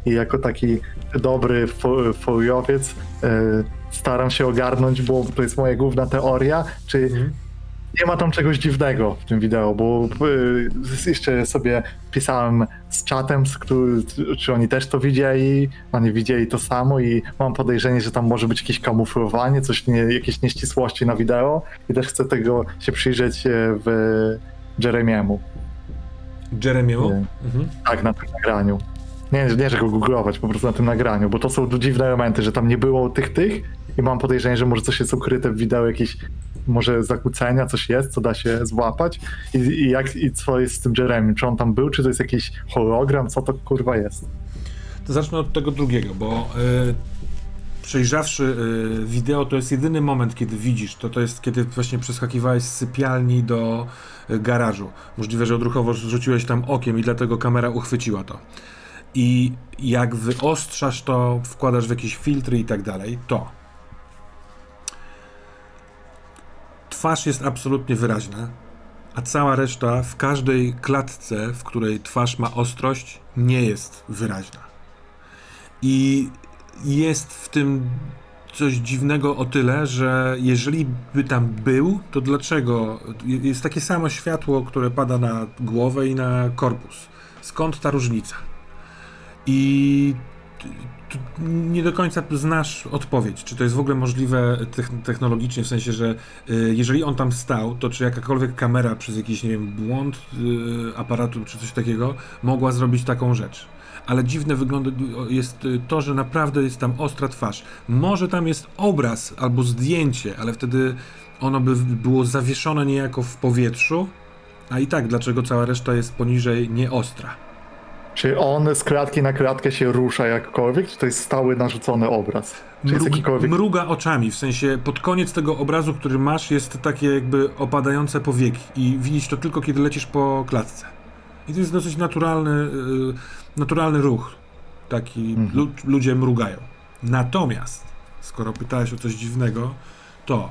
I jako taki dobry fo- foliowiec yy, staram się ogarnąć, bo to jest moja główna teoria, czy Mhm. Nie ma tam czegoś dziwnego w tym wideo, bo y, jeszcze sobie pisałem z czatem, z który, czy oni też to widzieli, oni widzieli to samo i mam podejrzenie, że tam może być jakieś kamuflowanie, coś nie, jakieś nieścisłości na wideo i też chcę tego się przyjrzeć e, w Jeremiemu, Jeremiemu? Mhm. tak, na tym nagraniu. Nie, nie, że go googlować, po prostu na tym nagraniu, bo to są dziwne elementy, że tam nie było tych, tych i mam podejrzenie, że może coś jest ukryte w wideo, jakieś może zakłócenia, coś jest, co da się złapać i, i jak, i co jest z tym Jeremy, czy on tam był, czy to jest jakiś hologram, co to kurwa jest. To zacznę od tego drugiego, bo e, przejrzawszy e, wideo, to jest jedyny moment, kiedy widzisz, to to jest kiedy właśnie przeskakiwałeś z sypialni do e, garażu. Możliwe, że odruchowo rzuciłeś tam okiem i dlatego kamera uchwyciła to. I jak wyostrzasz to, wkładasz w jakieś filtry i tak dalej, to twarz jest absolutnie wyraźna, a cała reszta w każdej klatce, w której twarz ma ostrość, nie jest wyraźna. I jest w tym coś dziwnego o tyle, że jeżeli by tam był, to dlaczego? Jest takie samo światło, które pada na głowę i na korpus. Skąd ta różnica? I nie do końca znasz odpowiedź, czy to jest w ogóle możliwe techn- technologicznie, w sensie, że y, jeżeli on tam stał, to czy jakakolwiek kamera przez jakiś, nie wiem, błąd y, aparatu czy coś takiego mogła zrobić taką rzecz. Ale dziwne wygląda jest y, to, że naprawdę jest tam ostra twarz. Może tam jest obraz albo zdjęcie, ale wtedy ono by było zawieszone niejako w powietrzu, a i tak dlaczego cała reszta jest poniżej nieostra. Czy on z klatki na klatkę się rusza jakkolwiek, czy to jest stały narzucony obraz? Czy Mrug, jakikolwiek... mruga oczami, w sensie pod koniec tego obrazu, który masz, jest takie jakby opadające powieki i widzisz to tylko kiedy lecisz po klatce. I to jest dosyć naturalny, y, naturalny ruch. Taki Mhm. lu, ludzie mrugają. Natomiast, skoro pytałeś o coś dziwnego, to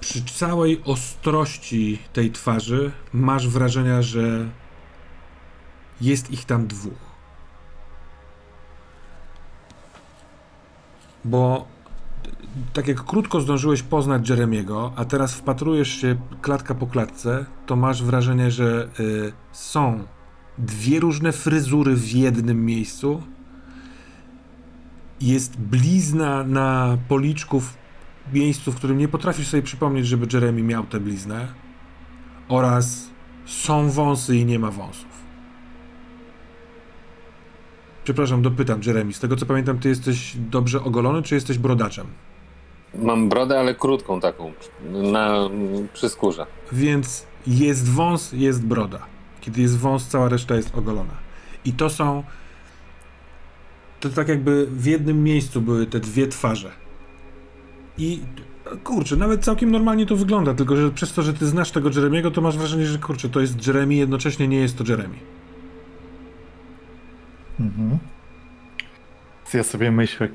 przy całej ostrości tej twarzy masz wrażenia, że jest ich tam dwóch. Bo tak jak krótko zdążyłeś poznać Jeremiego, a teraz wpatrujesz się klatka po klatce, to masz wrażenie, że y, są dwie różne fryzury w jednym miejscu. Jest blizna na policzku w miejscu, w którym nie potrafisz sobie przypomnieć, żeby Jeremy miał tę bliznę. Oraz są wąsy i nie ma wąsów. Przepraszam, dopytam, Jeremy. Z tego co pamiętam, ty jesteś dobrze ogolony, czy jesteś brodaczem? Mam brodę, ale krótką taką, na, przy skórze. Więc jest wąs, jest broda. Kiedy jest wąs, cała reszta jest ogolona. I to są. To tak jakby w jednym miejscu były te dwie twarze. I kurczę, nawet całkiem normalnie to wygląda, tylko że przez to, że ty znasz tego Jeremiego, to masz wrażenie, że kurczę, to jest Jeremy, jednocześnie nie jest to Jeremy. Mhm. Ja sobie myślę,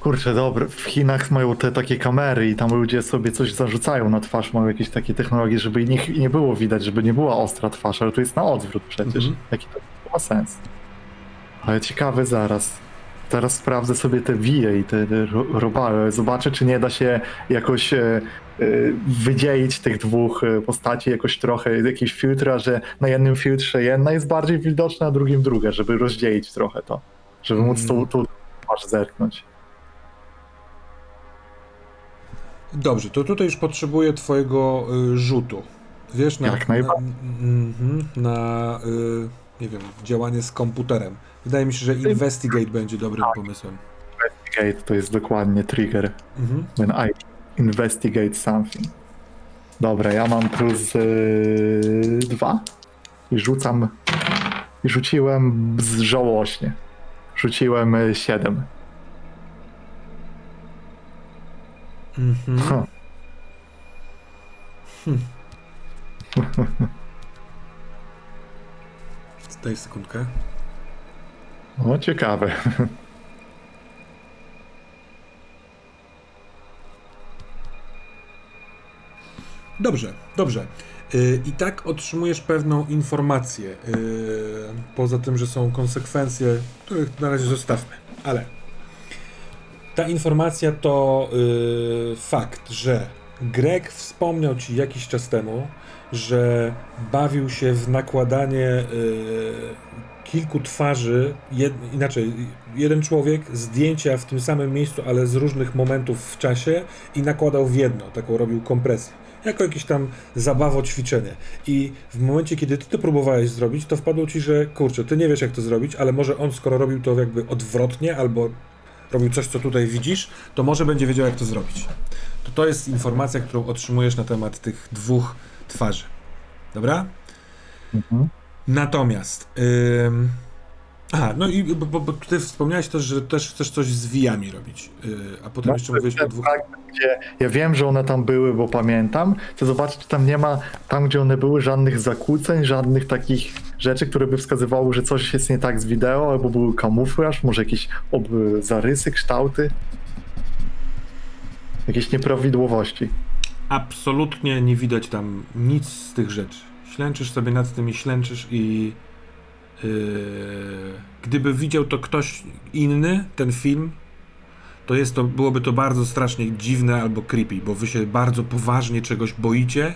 kurczę, dobra, w Chinach mają te takie kamery i tam ludzie sobie coś zarzucają na twarz, mają jakieś takie technologie, żeby nie, nie było widać, żeby nie była ostra twarz, ale to jest na odwrót przecież. Mhm. Jaki to ma sens? Ale ciekawe zaraz. Teraz sprawdzę sobie te wije i te ro- robale. Zobaczę, czy nie da się jakoś e, e, wydzielić tych dwóch e, postaci jakoś trochę, jakiś filtra, że na jednym filtrze jedna jest bardziej widoczna, a drugim druga, żeby rozdzielić trochę to. Żeby móc Mm. tu, tu twarz zerknąć. Dobrze, to tutaj już potrzebuję twojego y, rzutu. Wiesz, na, Jak na, najbardziej. mhm, na y, nie wiem, działanie z komputerem. Wydaje mi się, że Investigate będzie dobrym pomysłem. Investigate to jest dokładnie trigger. Mhm. When I investigate something. Dobra, ja mam plus yy, dwa i rzucam. I rzuciłem z- żałośnie. Rzuciłem y, siedem. Mhm. Ha. Daj sekundkę. O, ciekawe. Dobrze, dobrze. Y, I tak otrzymujesz pewną informację. y, Poza tym, że są konsekwencje, których na razie zostawmy. Ale ta informacja to y, fakt, że Greg wspomniał ci jakiś czas temu, że bawił się w nakładanie y, kilku twarzy, jed, inaczej, jeden człowiek, zdjęcia w tym samym miejscu, ale z różnych momentów w czasie i nakładał w jedno, taką robił kompresję. Jako jakieś tam zabawo, ćwiczenie. I w momencie, kiedy ty to próbowałeś zrobić, to wpadło ci, że kurczę, ty nie wiesz jak to zrobić, ale może on, skoro robił to jakby odwrotnie, albo robił coś, co tutaj widzisz, to może będzie wiedział, jak to zrobić. To to jest informacja, którą otrzymujesz na temat tych dwóch twarzy. Dobra? Mhm. Natomiast. Ym... Aha, no i bo, bo, tutaj wspomniałeś też, że też chcesz coś z wijami robić. Yy, a potem No, jeszcze mówiłeś o dwóch. Tak, gdzie ja wiem, że one tam były, bo pamiętam. Chcę zobaczyć, czy tam nie ma, tam gdzie one były, żadnych zakłóceń, żadnych takich rzeczy, które by wskazywały, że coś jest nie tak z wideo, albo był kamuflaż, może jakieś ob- zarysy, kształty. Jakieś nieprawidłowości. Absolutnie nie widać tam nic z tych rzeczy. Ślęczysz sobie nad tym i ślęczysz i yy, gdyby widział to ktoś inny, ten film, to jest to, byłoby to bardzo strasznie dziwne albo creepy, bo wy się bardzo poważnie czegoś boicie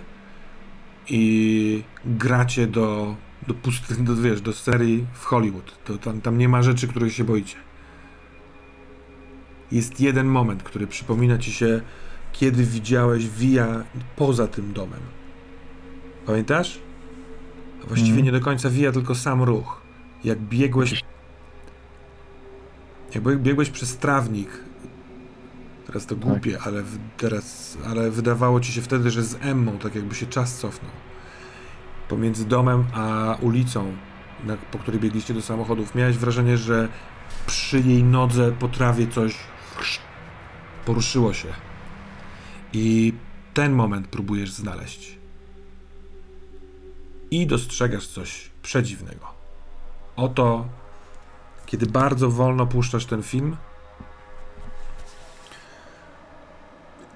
i gracie do, do pustych, do, wiesz, do serii w Hollywood. To tam, tam nie ma rzeczy, których się boicie. Jest jeden moment, który przypomina ci się, kiedy widziałeś Via poza tym domem. Pamiętasz? A Właściwie Mhm. nie do końca Via, tylko sam ruch. Jak biegłeś. Jak bieg- biegłeś przez trawnik. Teraz to głupie, ale w, teraz, ale wydawało ci się wtedy, że z Emmą, tak jakby się czas cofnął. Pomiędzy domem a ulicą, na, po której biegliście do samochodów, miałeś wrażenie, że przy jej nodze po trawie coś poruszyło się. I ten moment próbujesz znaleźć. I dostrzegasz coś przedziwnego. Oto, kiedy bardzo wolno puszczasz ten film,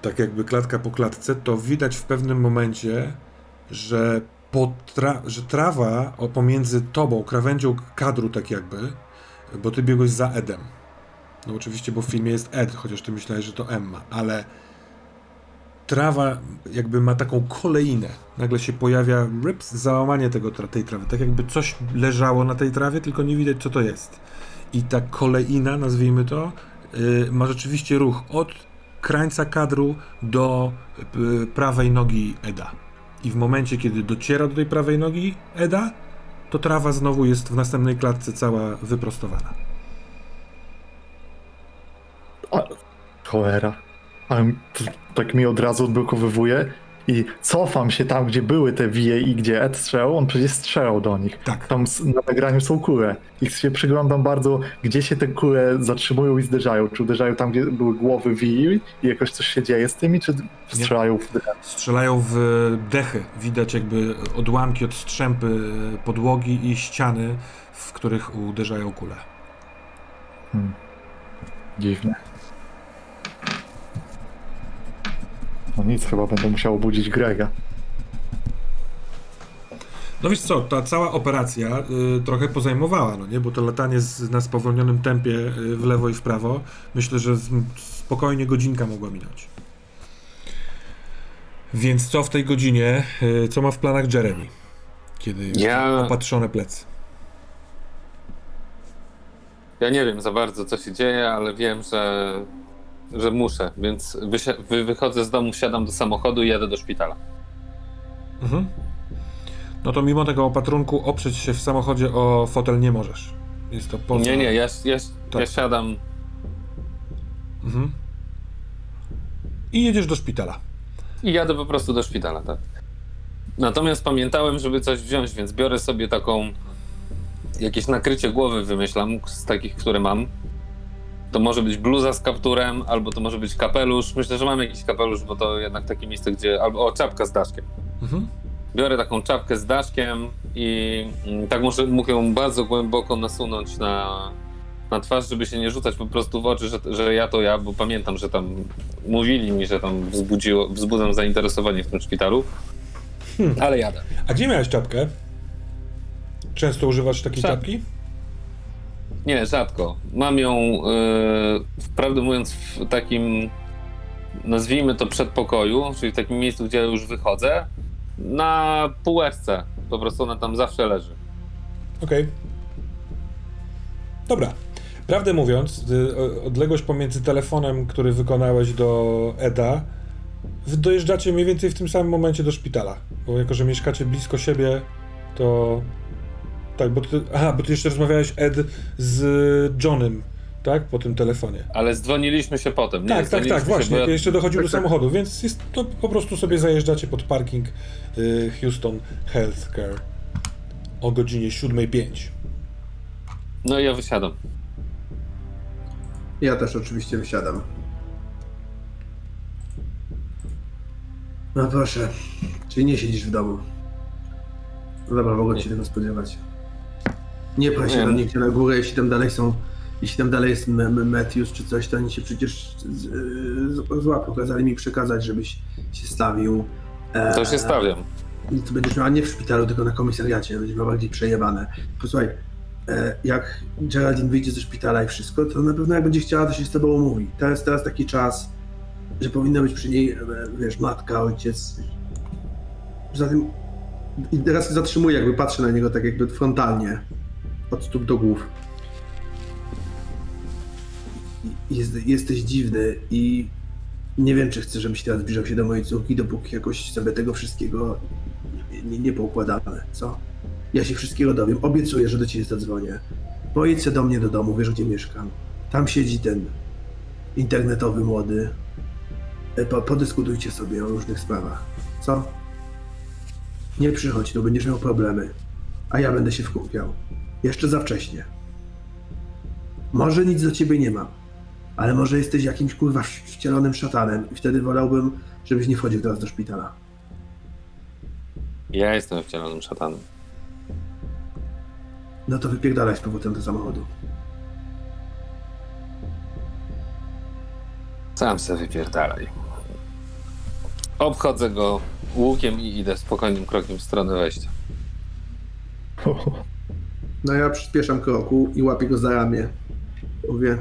tak jakby klatka po klatce, to widać w pewnym momencie, że, tra- że trawa pomiędzy tobą, krawędzią kadru, tak jakby, bo ty biegłeś za Edem. No oczywiście, bo w filmie jest Ed, chociaż ty myślałeś, że to Emma, ale trawa jakby ma taką koleinę. Nagle się pojawia ryps, załamanie tego, tej trawy. Tak jakby coś leżało na tej trawie, tylko nie widać, co to jest. I ta kolejna, nazwijmy to, yy, ma rzeczywiście ruch od krańca kadru do y, prawej nogi Eda. I w momencie, kiedy dociera do tej prawej nogi Eda, to trawa znowu jest w następnej klatce cała wyprostowana. A, cholera. Tak mi od razu odblokowywuje i cofam się tam, gdzie były te wije i gdzie Ed strzelał, on przecież strzelał do nich. Tak. Tam na nagraniu są kule. I się przyglądam bardzo, gdzie się te kule zatrzymują i zderzają. Czy uderzają tam, gdzie były głowy wii i jakoś coś się dzieje z tymi, czy strzelają w drewno? Strzelają w dechy. Widać jakby odłamki od strzępy podłogi i ściany, w których uderzają kule. Hmm. Dziwne. No nic, chyba będę musiał obudzić Grega. No wiesz co, ta cała operacja y, trochę pozajmowała, no nie? Bo to latanie z, na spowolnionym tempie y, w lewo i w prawo, myślę, że z, spokojnie godzinka mogła minąć. Więc co w tej godzinie, y, co ma w planach Jeremy? Kiedy Ja- opatrzone plecy. Ja nie wiem za bardzo, co się dzieje, ale wiem, że że muszę, więc wy- wychodzę z domu, wsiadam do samochodu i jadę do szpitala. Mhm. No to mimo tego opatrunku oprzeć się w samochodzie o fotel nie możesz. Jest to poza... Nie, nie, ja, ja, Tak. ja siadam. Mhm. I jedziesz do szpitala. I jadę po prostu do szpitala, tak. Natomiast pamiętałem, żeby coś wziąć, więc biorę sobie taką. Jakieś nakrycie głowy wymyślam z takich, które mam. To może być bluza z kapturem, albo to może być kapelusz. Myślę, że mam jakiś kapelusz, bo to jednak takie miejsce, gdzie. Albo o, czapka z daszkiem. Mhm. Biorę taką czapkę z daszkiem i mm, tak muszę, mógł ją bardzo głęboko nasunąć na, na twarz, żeby się nie rzucać po prostu w oczy, że, że ja to ja, bo pamiętam, że tam mówili mi, że tam wzbudziło, wzbudzam zainteresowanie w tym szpitalu. Ale jadę. A gdzie miałeś czapkę? Często używasz takiej Czap- czapki? Nie, rzadko. Mam ją, yy, prawdę mówiąc, w takim, nazwijmy to przedpokoju, czyli w takim miejscu, gdzie już wychodzę, na półeczce. Po prostu ona tam zawsze leży. Okej. Dobra. Prawdę mówiąc, odległość pomiędzy telefonem, który wykonałeś do Eda, wy dojeżdżacie mniej więcej w tym samym momencie do szpitala. Bo jako, że mieszkacie blisko siebie, to... Tak, bo ty... Aha, bo ty jeszcze rozmawiałeś, Ed, z Johnem, tak? Po tym telefonie. Ale zdzwoniliśmy się potem. Nie, tak, tak, dzwoniliśmy tak, właśnie. bo ja- jeszcze dochodził do Tak, tak. samochodu, więc jest, to po prostu sobie zajeżdżacie pod parking y, Houston Healthcare o godzinie 7.05. No i ja wysiadam. Ja też oczywiście wysiadam. No proszę, czyli nie siedzisz w domu. No dobra, mogę się tego spodziewać. Nie pchaj się Nie. tam nigdzie na górę, jeśli tam dalej są, jeśli tam dalej jest M- M- Matthews czy coś, to oni się przecież z, z, złapią. Kazali mi przekazać, żebyś się stawił. E, To się stawiam. To będziesz miała nie w szpitalu, tylko na komisariacie, będziesz miała bardziej przejebane. Posłuchaj, e, jak Geraldine wyjdzie ze szpitala i wszystko, to na pewno jak będzie chciała, to się z tobą umówi. To jest teraz taki czas, że powinna być przy niej, e, wiesz, matka, ojciec. Poza tym, i teraz się zatrzymuję, jakby patrzę na niego tak jakby frontalnie, od stóp do głów. Jest, jesteś dziwny i nie wiem, czy chcę, żebyś teraz zbliżał się do mojej córki, dopóki jakoś sobie tego wszystkiego nie, nie, poukładamy, co? Ja się wszystkiego dowiem. Obiecuję, że do ciebie zadzwonię. Pojedź do mnie do domu, wiesz gdzie mieszkam. Tam siedzi ten internetowy młody. E, Po, podyskutujcie sobie o różnych sprawach. Co? Nie przychodź tu, będziesz miał problemy. A ja będę się wkupiał. Jeszcze za wcześnie. Może nic do ciebie nie mam. Ale może jesteś jakimś kurwa wcielonym szatanem i wtedy wolałbym, żebyś nie wchodził teraz do szpitala. Ja jestem wcielonym szatanem. No to wypierdalaj z powrotem do samochodu. Sam se wypierdalaj. Obchodzę go łukiem i idę spokojnym krokiem w stronę wejścia. No ja przyspieszam kroku i łapię go za ramię. Mówię.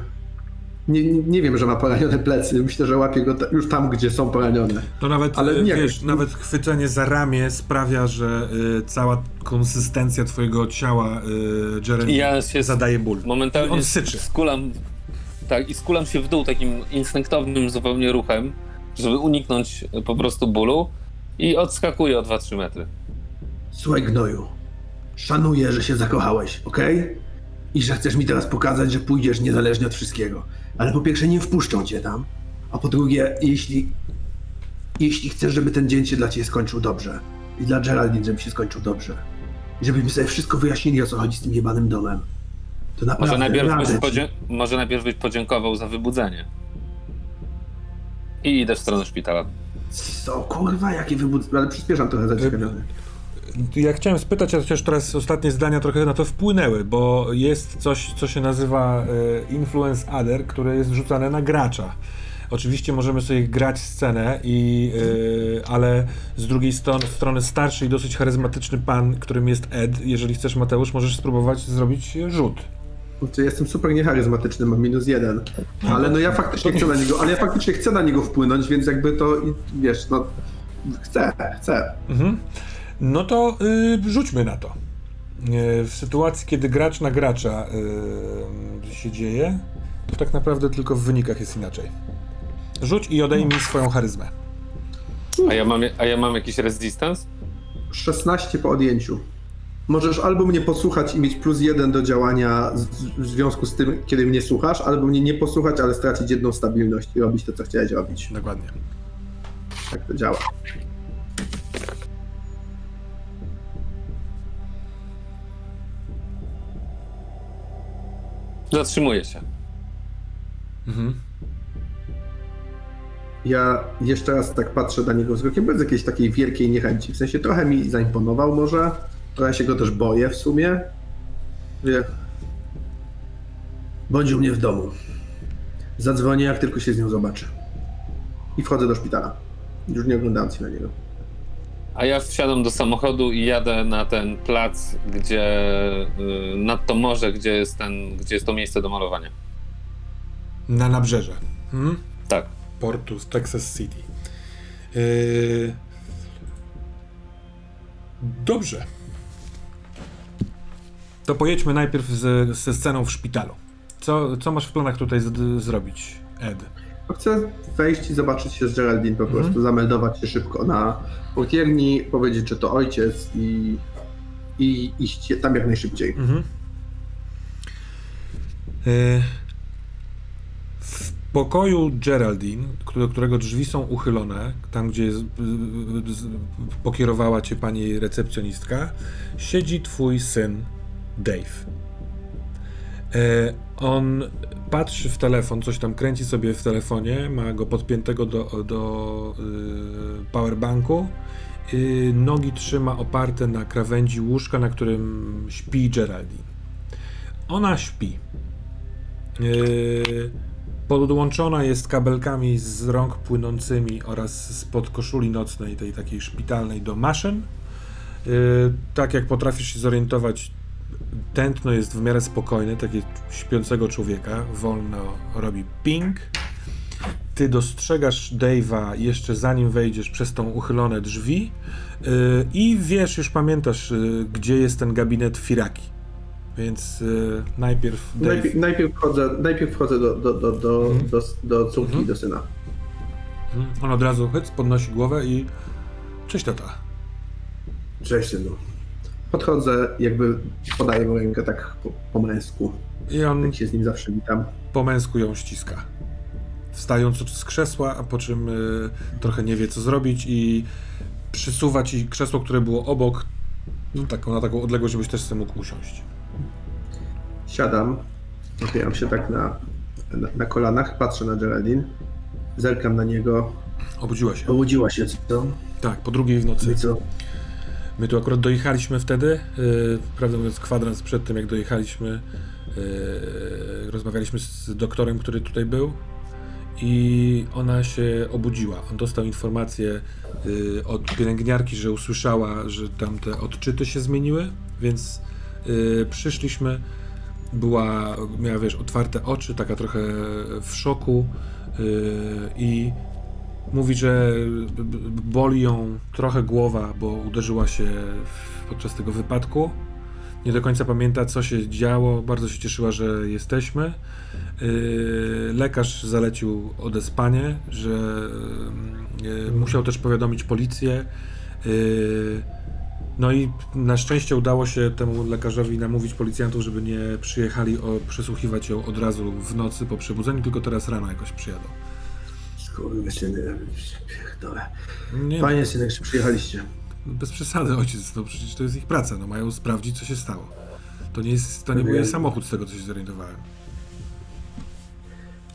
Nie, nie, nie wiem, że ma poranione plecy. Myślę, że łapię go ta, już tam, gdzie są poranione. To nawet, Ale Ale nie- wiesz, nawet chwycenie za ramię sprawia, że y, cała konsystencja twojego ciała y, Jeremy ja się zadaje ból. momentalnie On syczy. skulam, tak, i skulam się w dół takim instynktownym zupełnie ruchem, żeby uniknąć po prostu bólu i odskakuję o 2-3 metry. Słuchaj, gnoju. Szanuję, że się zakochałeś, okej? I że chcesz mi teraz pokazać, że pójdziesz niezależnie od wszystkiego. Ale po pierwsze, nie wpuszczą cię tam. A po drugie, jeśli. Jeśli chcesz, żeby ten dzień się dla ciebie skończył dobrze. I dla Geraldine, żeby się skończył dobrze. I żebyśmy sobie wszystko wyjaśnili, o co chodzi z tym jebanym domem. To naprawdę, Może najpierw, byś podzie- może najpierw byś podziękował za wybudzenie. I idę w stronę szpitala. Co, kurwa, jakie wybudzenie. Ale przyspieszam trochę zaciekawiony. Ja chciałem spytać, a chociaż teraz ostatnie zdania trochę na to wpłynęły, bo jest coś, co się nazywa e, Influence Adder, które jest wrzucane na gracza. Oczywiście możemy sobie grać scenę, i, e, ale z drugiej strony, strony starszy i dosyć charyzmatyczny pan, którym jest Ed, jeżeli chcesz Mateusz, możesz spróbować zrobić rzut. Znaczy, jestem super niecharyzmatyczny, mam minus jeden. Ale no ja faktycznie chcę na niego, ale ja faktycznie chcę na niego wpłynąć, więc jakby to, wiesz, no... Chcę, chcę. Mhm. No to y, rzućmy na to. Y, w sytuacji, kiedy gracz na gracza y, się dzieje, to tak naprawdę tylko w wynikach jest inaczej. Rzuć i odejmij swoją charyzmę. A ja mam, a ja mam jakiś resistance? 16 po odjęciu. Możesz albo mnie posłuchać i mieć plus jeden do działania w związku z tym, kiedy mnie słuchasz, albo mnie nie posłuchać, ale stracić jedną stabilność i robić to, co chciałeś robić. Dokładnie. Tak to działa. Zatrzymuję się. Mhm. Ja jeszcze raz tak patrzę na niego wzrokiem bez jakiejś takiej wielkiej niechęci. W sensie trochę mi zaimponował może, trochę się go też boję w sumie. Wie. Bądź u mnie w domu. Zadzwonię, jak tylko się z nią zobaczę. I wchodzę do szpitala. Już nie oglądając się na niego. A ja wsiadam do samochodu i jadę na ten plac, gdzie y, nad to morze, gdzie jest ten, gdzie jest to miejsce do malowania. Na nabrzeże. Mhm. Tak. portu w Texas City. Yy... Dobrze. To pojedźmy najpierw ze, ze sceną w szpitalu. Co, co masz w planach tutaj z, zrobić, Ed? Chcę wejść i zobaczyć się z Geraldine po Mhm. prostu, zameldować się szybko na portierni, powiedzieć, czy to ojciec i, i iść tam jak najszybciej. Mhm. Yy... W pokoju Geraldine, do którego drzwi są uchylone, tam gdzie pokierowała cię pani recepcjonistka, siedzi twój syn Dave. E, On patrzy w telefon, coś tam kręci sobie w telefonie, ma go podpiętego do, do y, powerbanku. Y, nogi trzyma oparte na krawędzi łóżka, na którym śpi Geraldine. Ona śpi. Yy, podłączona jest kabelkami z rąk płynącymi oraz spod koszuli nocnej, tej takiej szpitalnej, do maszyn. Yy, tak jak potrafisz się zorientować, tętno jest w miarę spokojne, takie śpiącego człowieka, wolno robi ping. Ty dostrzegasz Dave'a jeszcze zanim wejdziesz przez tą uchylone drzwi yy, i wiesz, już pamiętasz, yy, gdzie jest ten gabinet Firaki. Więc yy, najpierw Dave... Najpierw, najpierw wchodzę, najpierw wchodzę do, do, do, do, Mhm. do, do córki Mhm. do syna. Mhm. On od razu chyc, podnosi głowę i cześć tata. Cześć synu. Podchodzę, jakby podaję mu rękę tak po, po męsku. I on Tak się z nim zawsze witam. po męsku ją ściska. Wstając z krzesła, a po czym y, trochę nie wie co zrobić i przysuwa ci krzesło, które było obok, no, taką, na taką odległość, żebyś też sobie mógł usiąść. Siadam, opieram się tak na, na, na kolanach, patrzę na Geraldine, zerkam na niego. Obudziła się. Obudziła się, co? Tak, po drugiej w No nocy. i co? My tu akurat dojechaliśmy wtedy, yy, prawdę mówiąc kwadrans przed tym jak dojechaliśmy, yy, rozmawialiśmy z doktorem, który tutaj był i ona się obudziła. On dostał informację yy, od pielęgniarki, że usłyszała, że tam te odczyty się zmieniły, więc yy, przyszliśmy, była, miała wiesz, otwarte oczy, taka trochę w szoku yy, i Mówi, że boli ją trochę głowa, bo uderzyła się podczas tego wypadku. Nie do końca pamięta, co się działo. Bardzo się cieszyła, że jesteśmy. Yy, Lekarz zalecił odespanie, że yy, musiał też powiadomić policję. Yy, No i na szczęście udało się temu lekarzowi namówić policjantów, żeby nie przyjechali o, przesłuchiwać ją od razu w nocy po przebudzeniu, tylko teraz rano jakoś przyjadą. Skurwysyny, pierdolę. Nie, Panie synek, że przyjechaliście. Bez przesady, ojciec, no przecież to jest ich praca, no mają sprawdzić, co się stało. To nie, jest, to nie był jej samochód, z tego co się zorientowałem.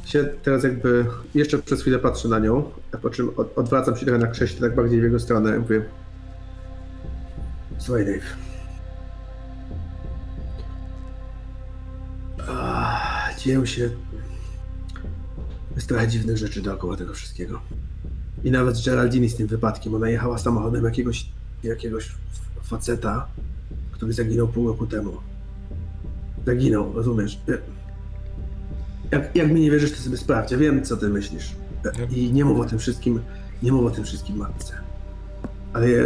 Się teraz jakby jeszcze przez chwilę patrzę na nią, a po czym od, odwracam się trochę na krześle, tak bardziej w jego stronę i mówię Słuchaj Dave. Ah, dzieją się jest trochę dziwnych rzeczy dookoła tego wszystkiego. I nawet z Geraldine z tym wypadkiem, ona jechała samochodem jakiegoś, jakiegoś faceta, który zaginął pół roku temu. Zaginął, rozumiesz? Jak, jak mi nie wierzysz, to sobie sprawdź. Ja wiem, co ty myślisz. I nie mów o tym wszystkim, nie mów o tym wszystkim matce. Ale ja,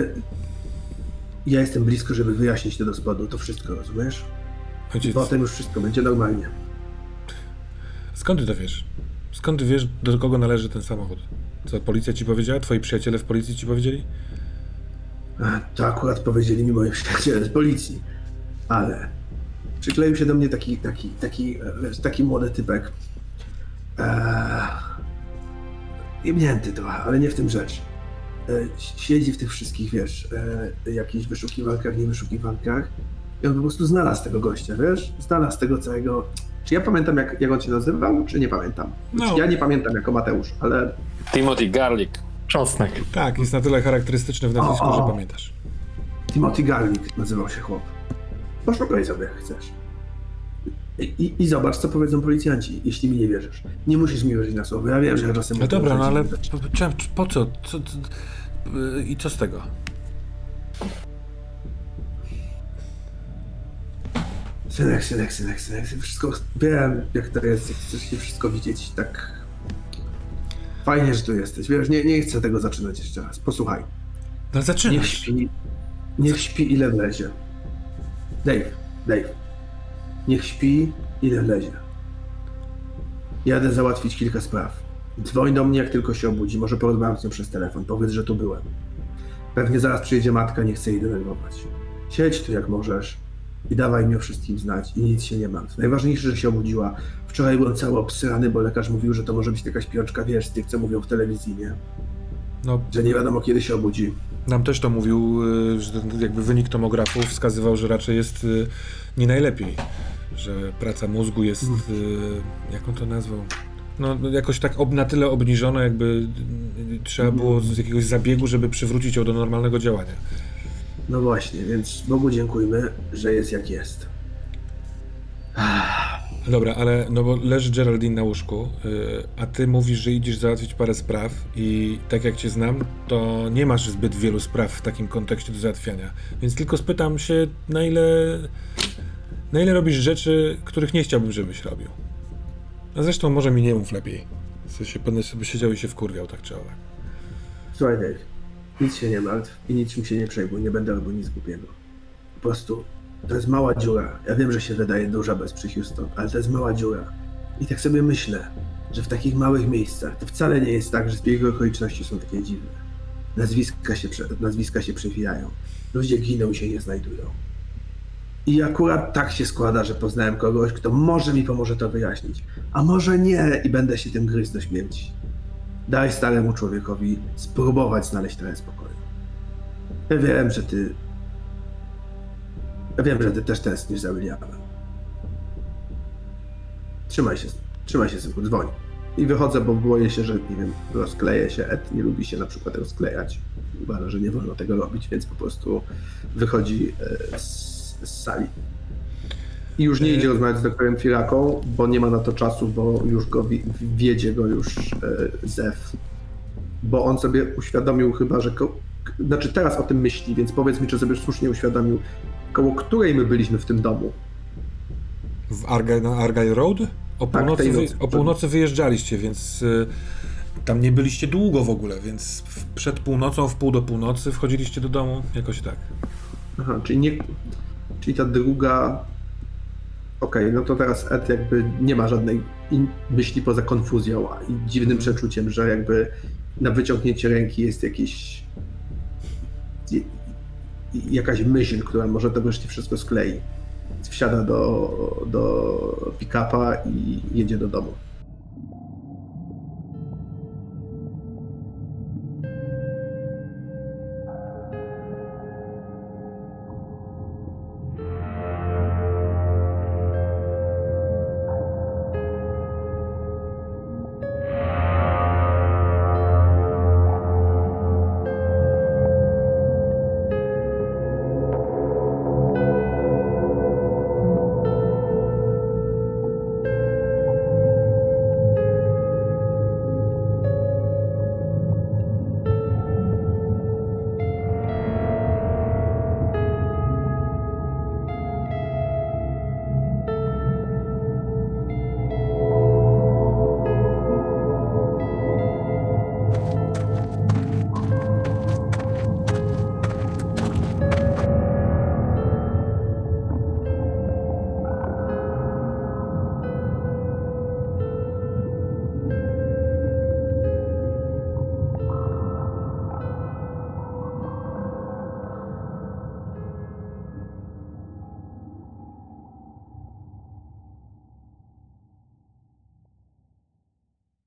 ja jestem blisko, żeby wyjaśnić to do spodu, to wszystko, rozumiesz? Ojciec, potem już wszystko będzie normalnie. skąd ty to wiesz? Skąd wiesz, do kogo należy ten samochód? Co, policja ci powiedziała? Twoi przyjaciele w policji ci powiedzieli? To akurat powiedzieli mi moi przyjaciele z policji. Ale przykleił się do mnie taki, taki, taki, taki młody typek. Eee, jebnięty trochę, ale nie w tym rzecz. E, siedzi w tych wszystkich, wiesz, e, jakichś wyszukiwankach, nie wyszukiwankach. I on po prostu znalazł tego gościa, wiesz? Znalazł tego całego... Czy ja pamiętam, jak, jak on się nazywał, czy nie pamiętam? Znaczy, No. Ja nie pamiętam jako Mateusz, ale Timothy Garlic. Czosnek. Tak, jest na tyle charakterystyczny w nazwisku, O, o. że pamiętasz. Timothy Garlic nazywał się chłop. Poszukaj sobie jak chcesz. I, i, I zobacz, co powiedzą policjanci, jeśli mi nie wierzysz. Nie musisz mi wierzyć na słowo. Ja wiem, że czasem... No dobra, no ale po co? co, co y, I co z tego? Synek, synek, synek, synek. Wszystko... Wiem, jak to jest, jak chcesz się wszystko widzieć tak... Fajnie, że tu jesteś. Wiesz, nie, nie chcę tego zaczynać jeszcze raz. Posłuchaj. No Niech zaczynasz. śpi, niech śpi ile wlezie. Dave, Dave. Niech śpi ile wlezie. Jadę załatwić kilka spraw. Dzwoń do mnie, jak tylko się obudzi. Może porozmawiam z nią przez telefon. Powiedz, że tu byłem. Pewnie zaraz przyjedzie matka, nie chcę jej denerwować. Siedź tu jak możesz i dawaj mi o wszystkim znać i nic się nie martw. Najważniejsze, że się obudziła. Wczoraj byłem cały obsrany, bo lekarz mówił, że to może być jakaś piączka, wiesz, z tych, co mówią w telewizji, nie? No, Że nie wiadomo, kiedy się obudzi. nam też to mówił, y, że jakby wynik tomografu wskazywał, że raczej jest y, nie najlepiej. Że praca mózgu jest, y, jak on to nazwał? No no, jakoś tak ob, na tyle obniżona, jakby trzeba było z jakiegoś zabiegu, żeby przywrócić ją do normalnego działania. No właśnie, więc Bogu dziękujmy, że jest jak jest. Dobra, ale no bo leży Geraldine na łóżku, y, a ty mówisz, że idziesz załatwić parę spraw i tak jak cię znam, to nie masz zbyt wielu spraw w takim kontekście do załatwiania. Więc tylko spytam się, na ile, na ile robisz rzeczy, których nie chciałbym, żebyś robił. A zresztą może mi nie mów lepiej. W sensie będę sobie siedział i się wkurwiał tak czy owak. Słuchaj, Dave, nic się nie martw i niczym się nie przejmuj, nie będę robił nic głupiego. Po prostu, to jest mała dziura. Ja wiem, że się wydaje duża bez przy Houston, ale to jest mała dziura. I tak sobie myślę, że w takich małych miejscach to wcale nie jest tak, że zbiegi okoliczności są takie dziwne. Nazwiska się, nazwiska się przewijają. Ludzie giną i się nie znajdują. I akurat tak się składa, że poznałem kogoś, kto może mi pomoże to wyjaśnić. A może nie i będę się tym gryźć do śmierci. Daj staremu człowiekowi spróbować znaleźć trochę spokoju. Ja wiem, że ty. Ja wiem, że ty też tęsknisz za Williamem. Trzymaj się, trzymaj się, synku, dzwoń. I wychodzę, bo boję się, że, nie wiem, rozkleję się. Ed nie lubi się na przykład rozklejać. Uważa, że nie wolno tego robić, więc po prostu wychodzi e, z, z sali. I już nie E, idzie rozmawiać z doktorem Firaką, bo nie ma na to czasu, bo już go wi- wiedzie go już e, Zef. Bo on sobie uświadomił chyba, że. Ko- znaczy teraz o tym myśli, więc powiedz mi, czy sobie słusznie uświadomił, koło której my byliśmy w tym domu. W Argyle, na Argyle Road? O Tak, północy, tej wy, nocy. o północy wyjeżdżaliście, więc y, tam nie byliście długo w ogóle, więc w, przed północą, w pół do północy wchodziliście do domu, jakoś tak. Aha, czyli nie. Czyli ta druga. Okej, no to teraz Ed jakby nie ma żadnej myśli poza konfuzją i dziwnym przeczuciem, że jakby na wyciągnięcie ręki jest i- jakaś myśl, która może to wreszcie wszystko sklei. Wsiada do, do pick-upa i jedzie do domu.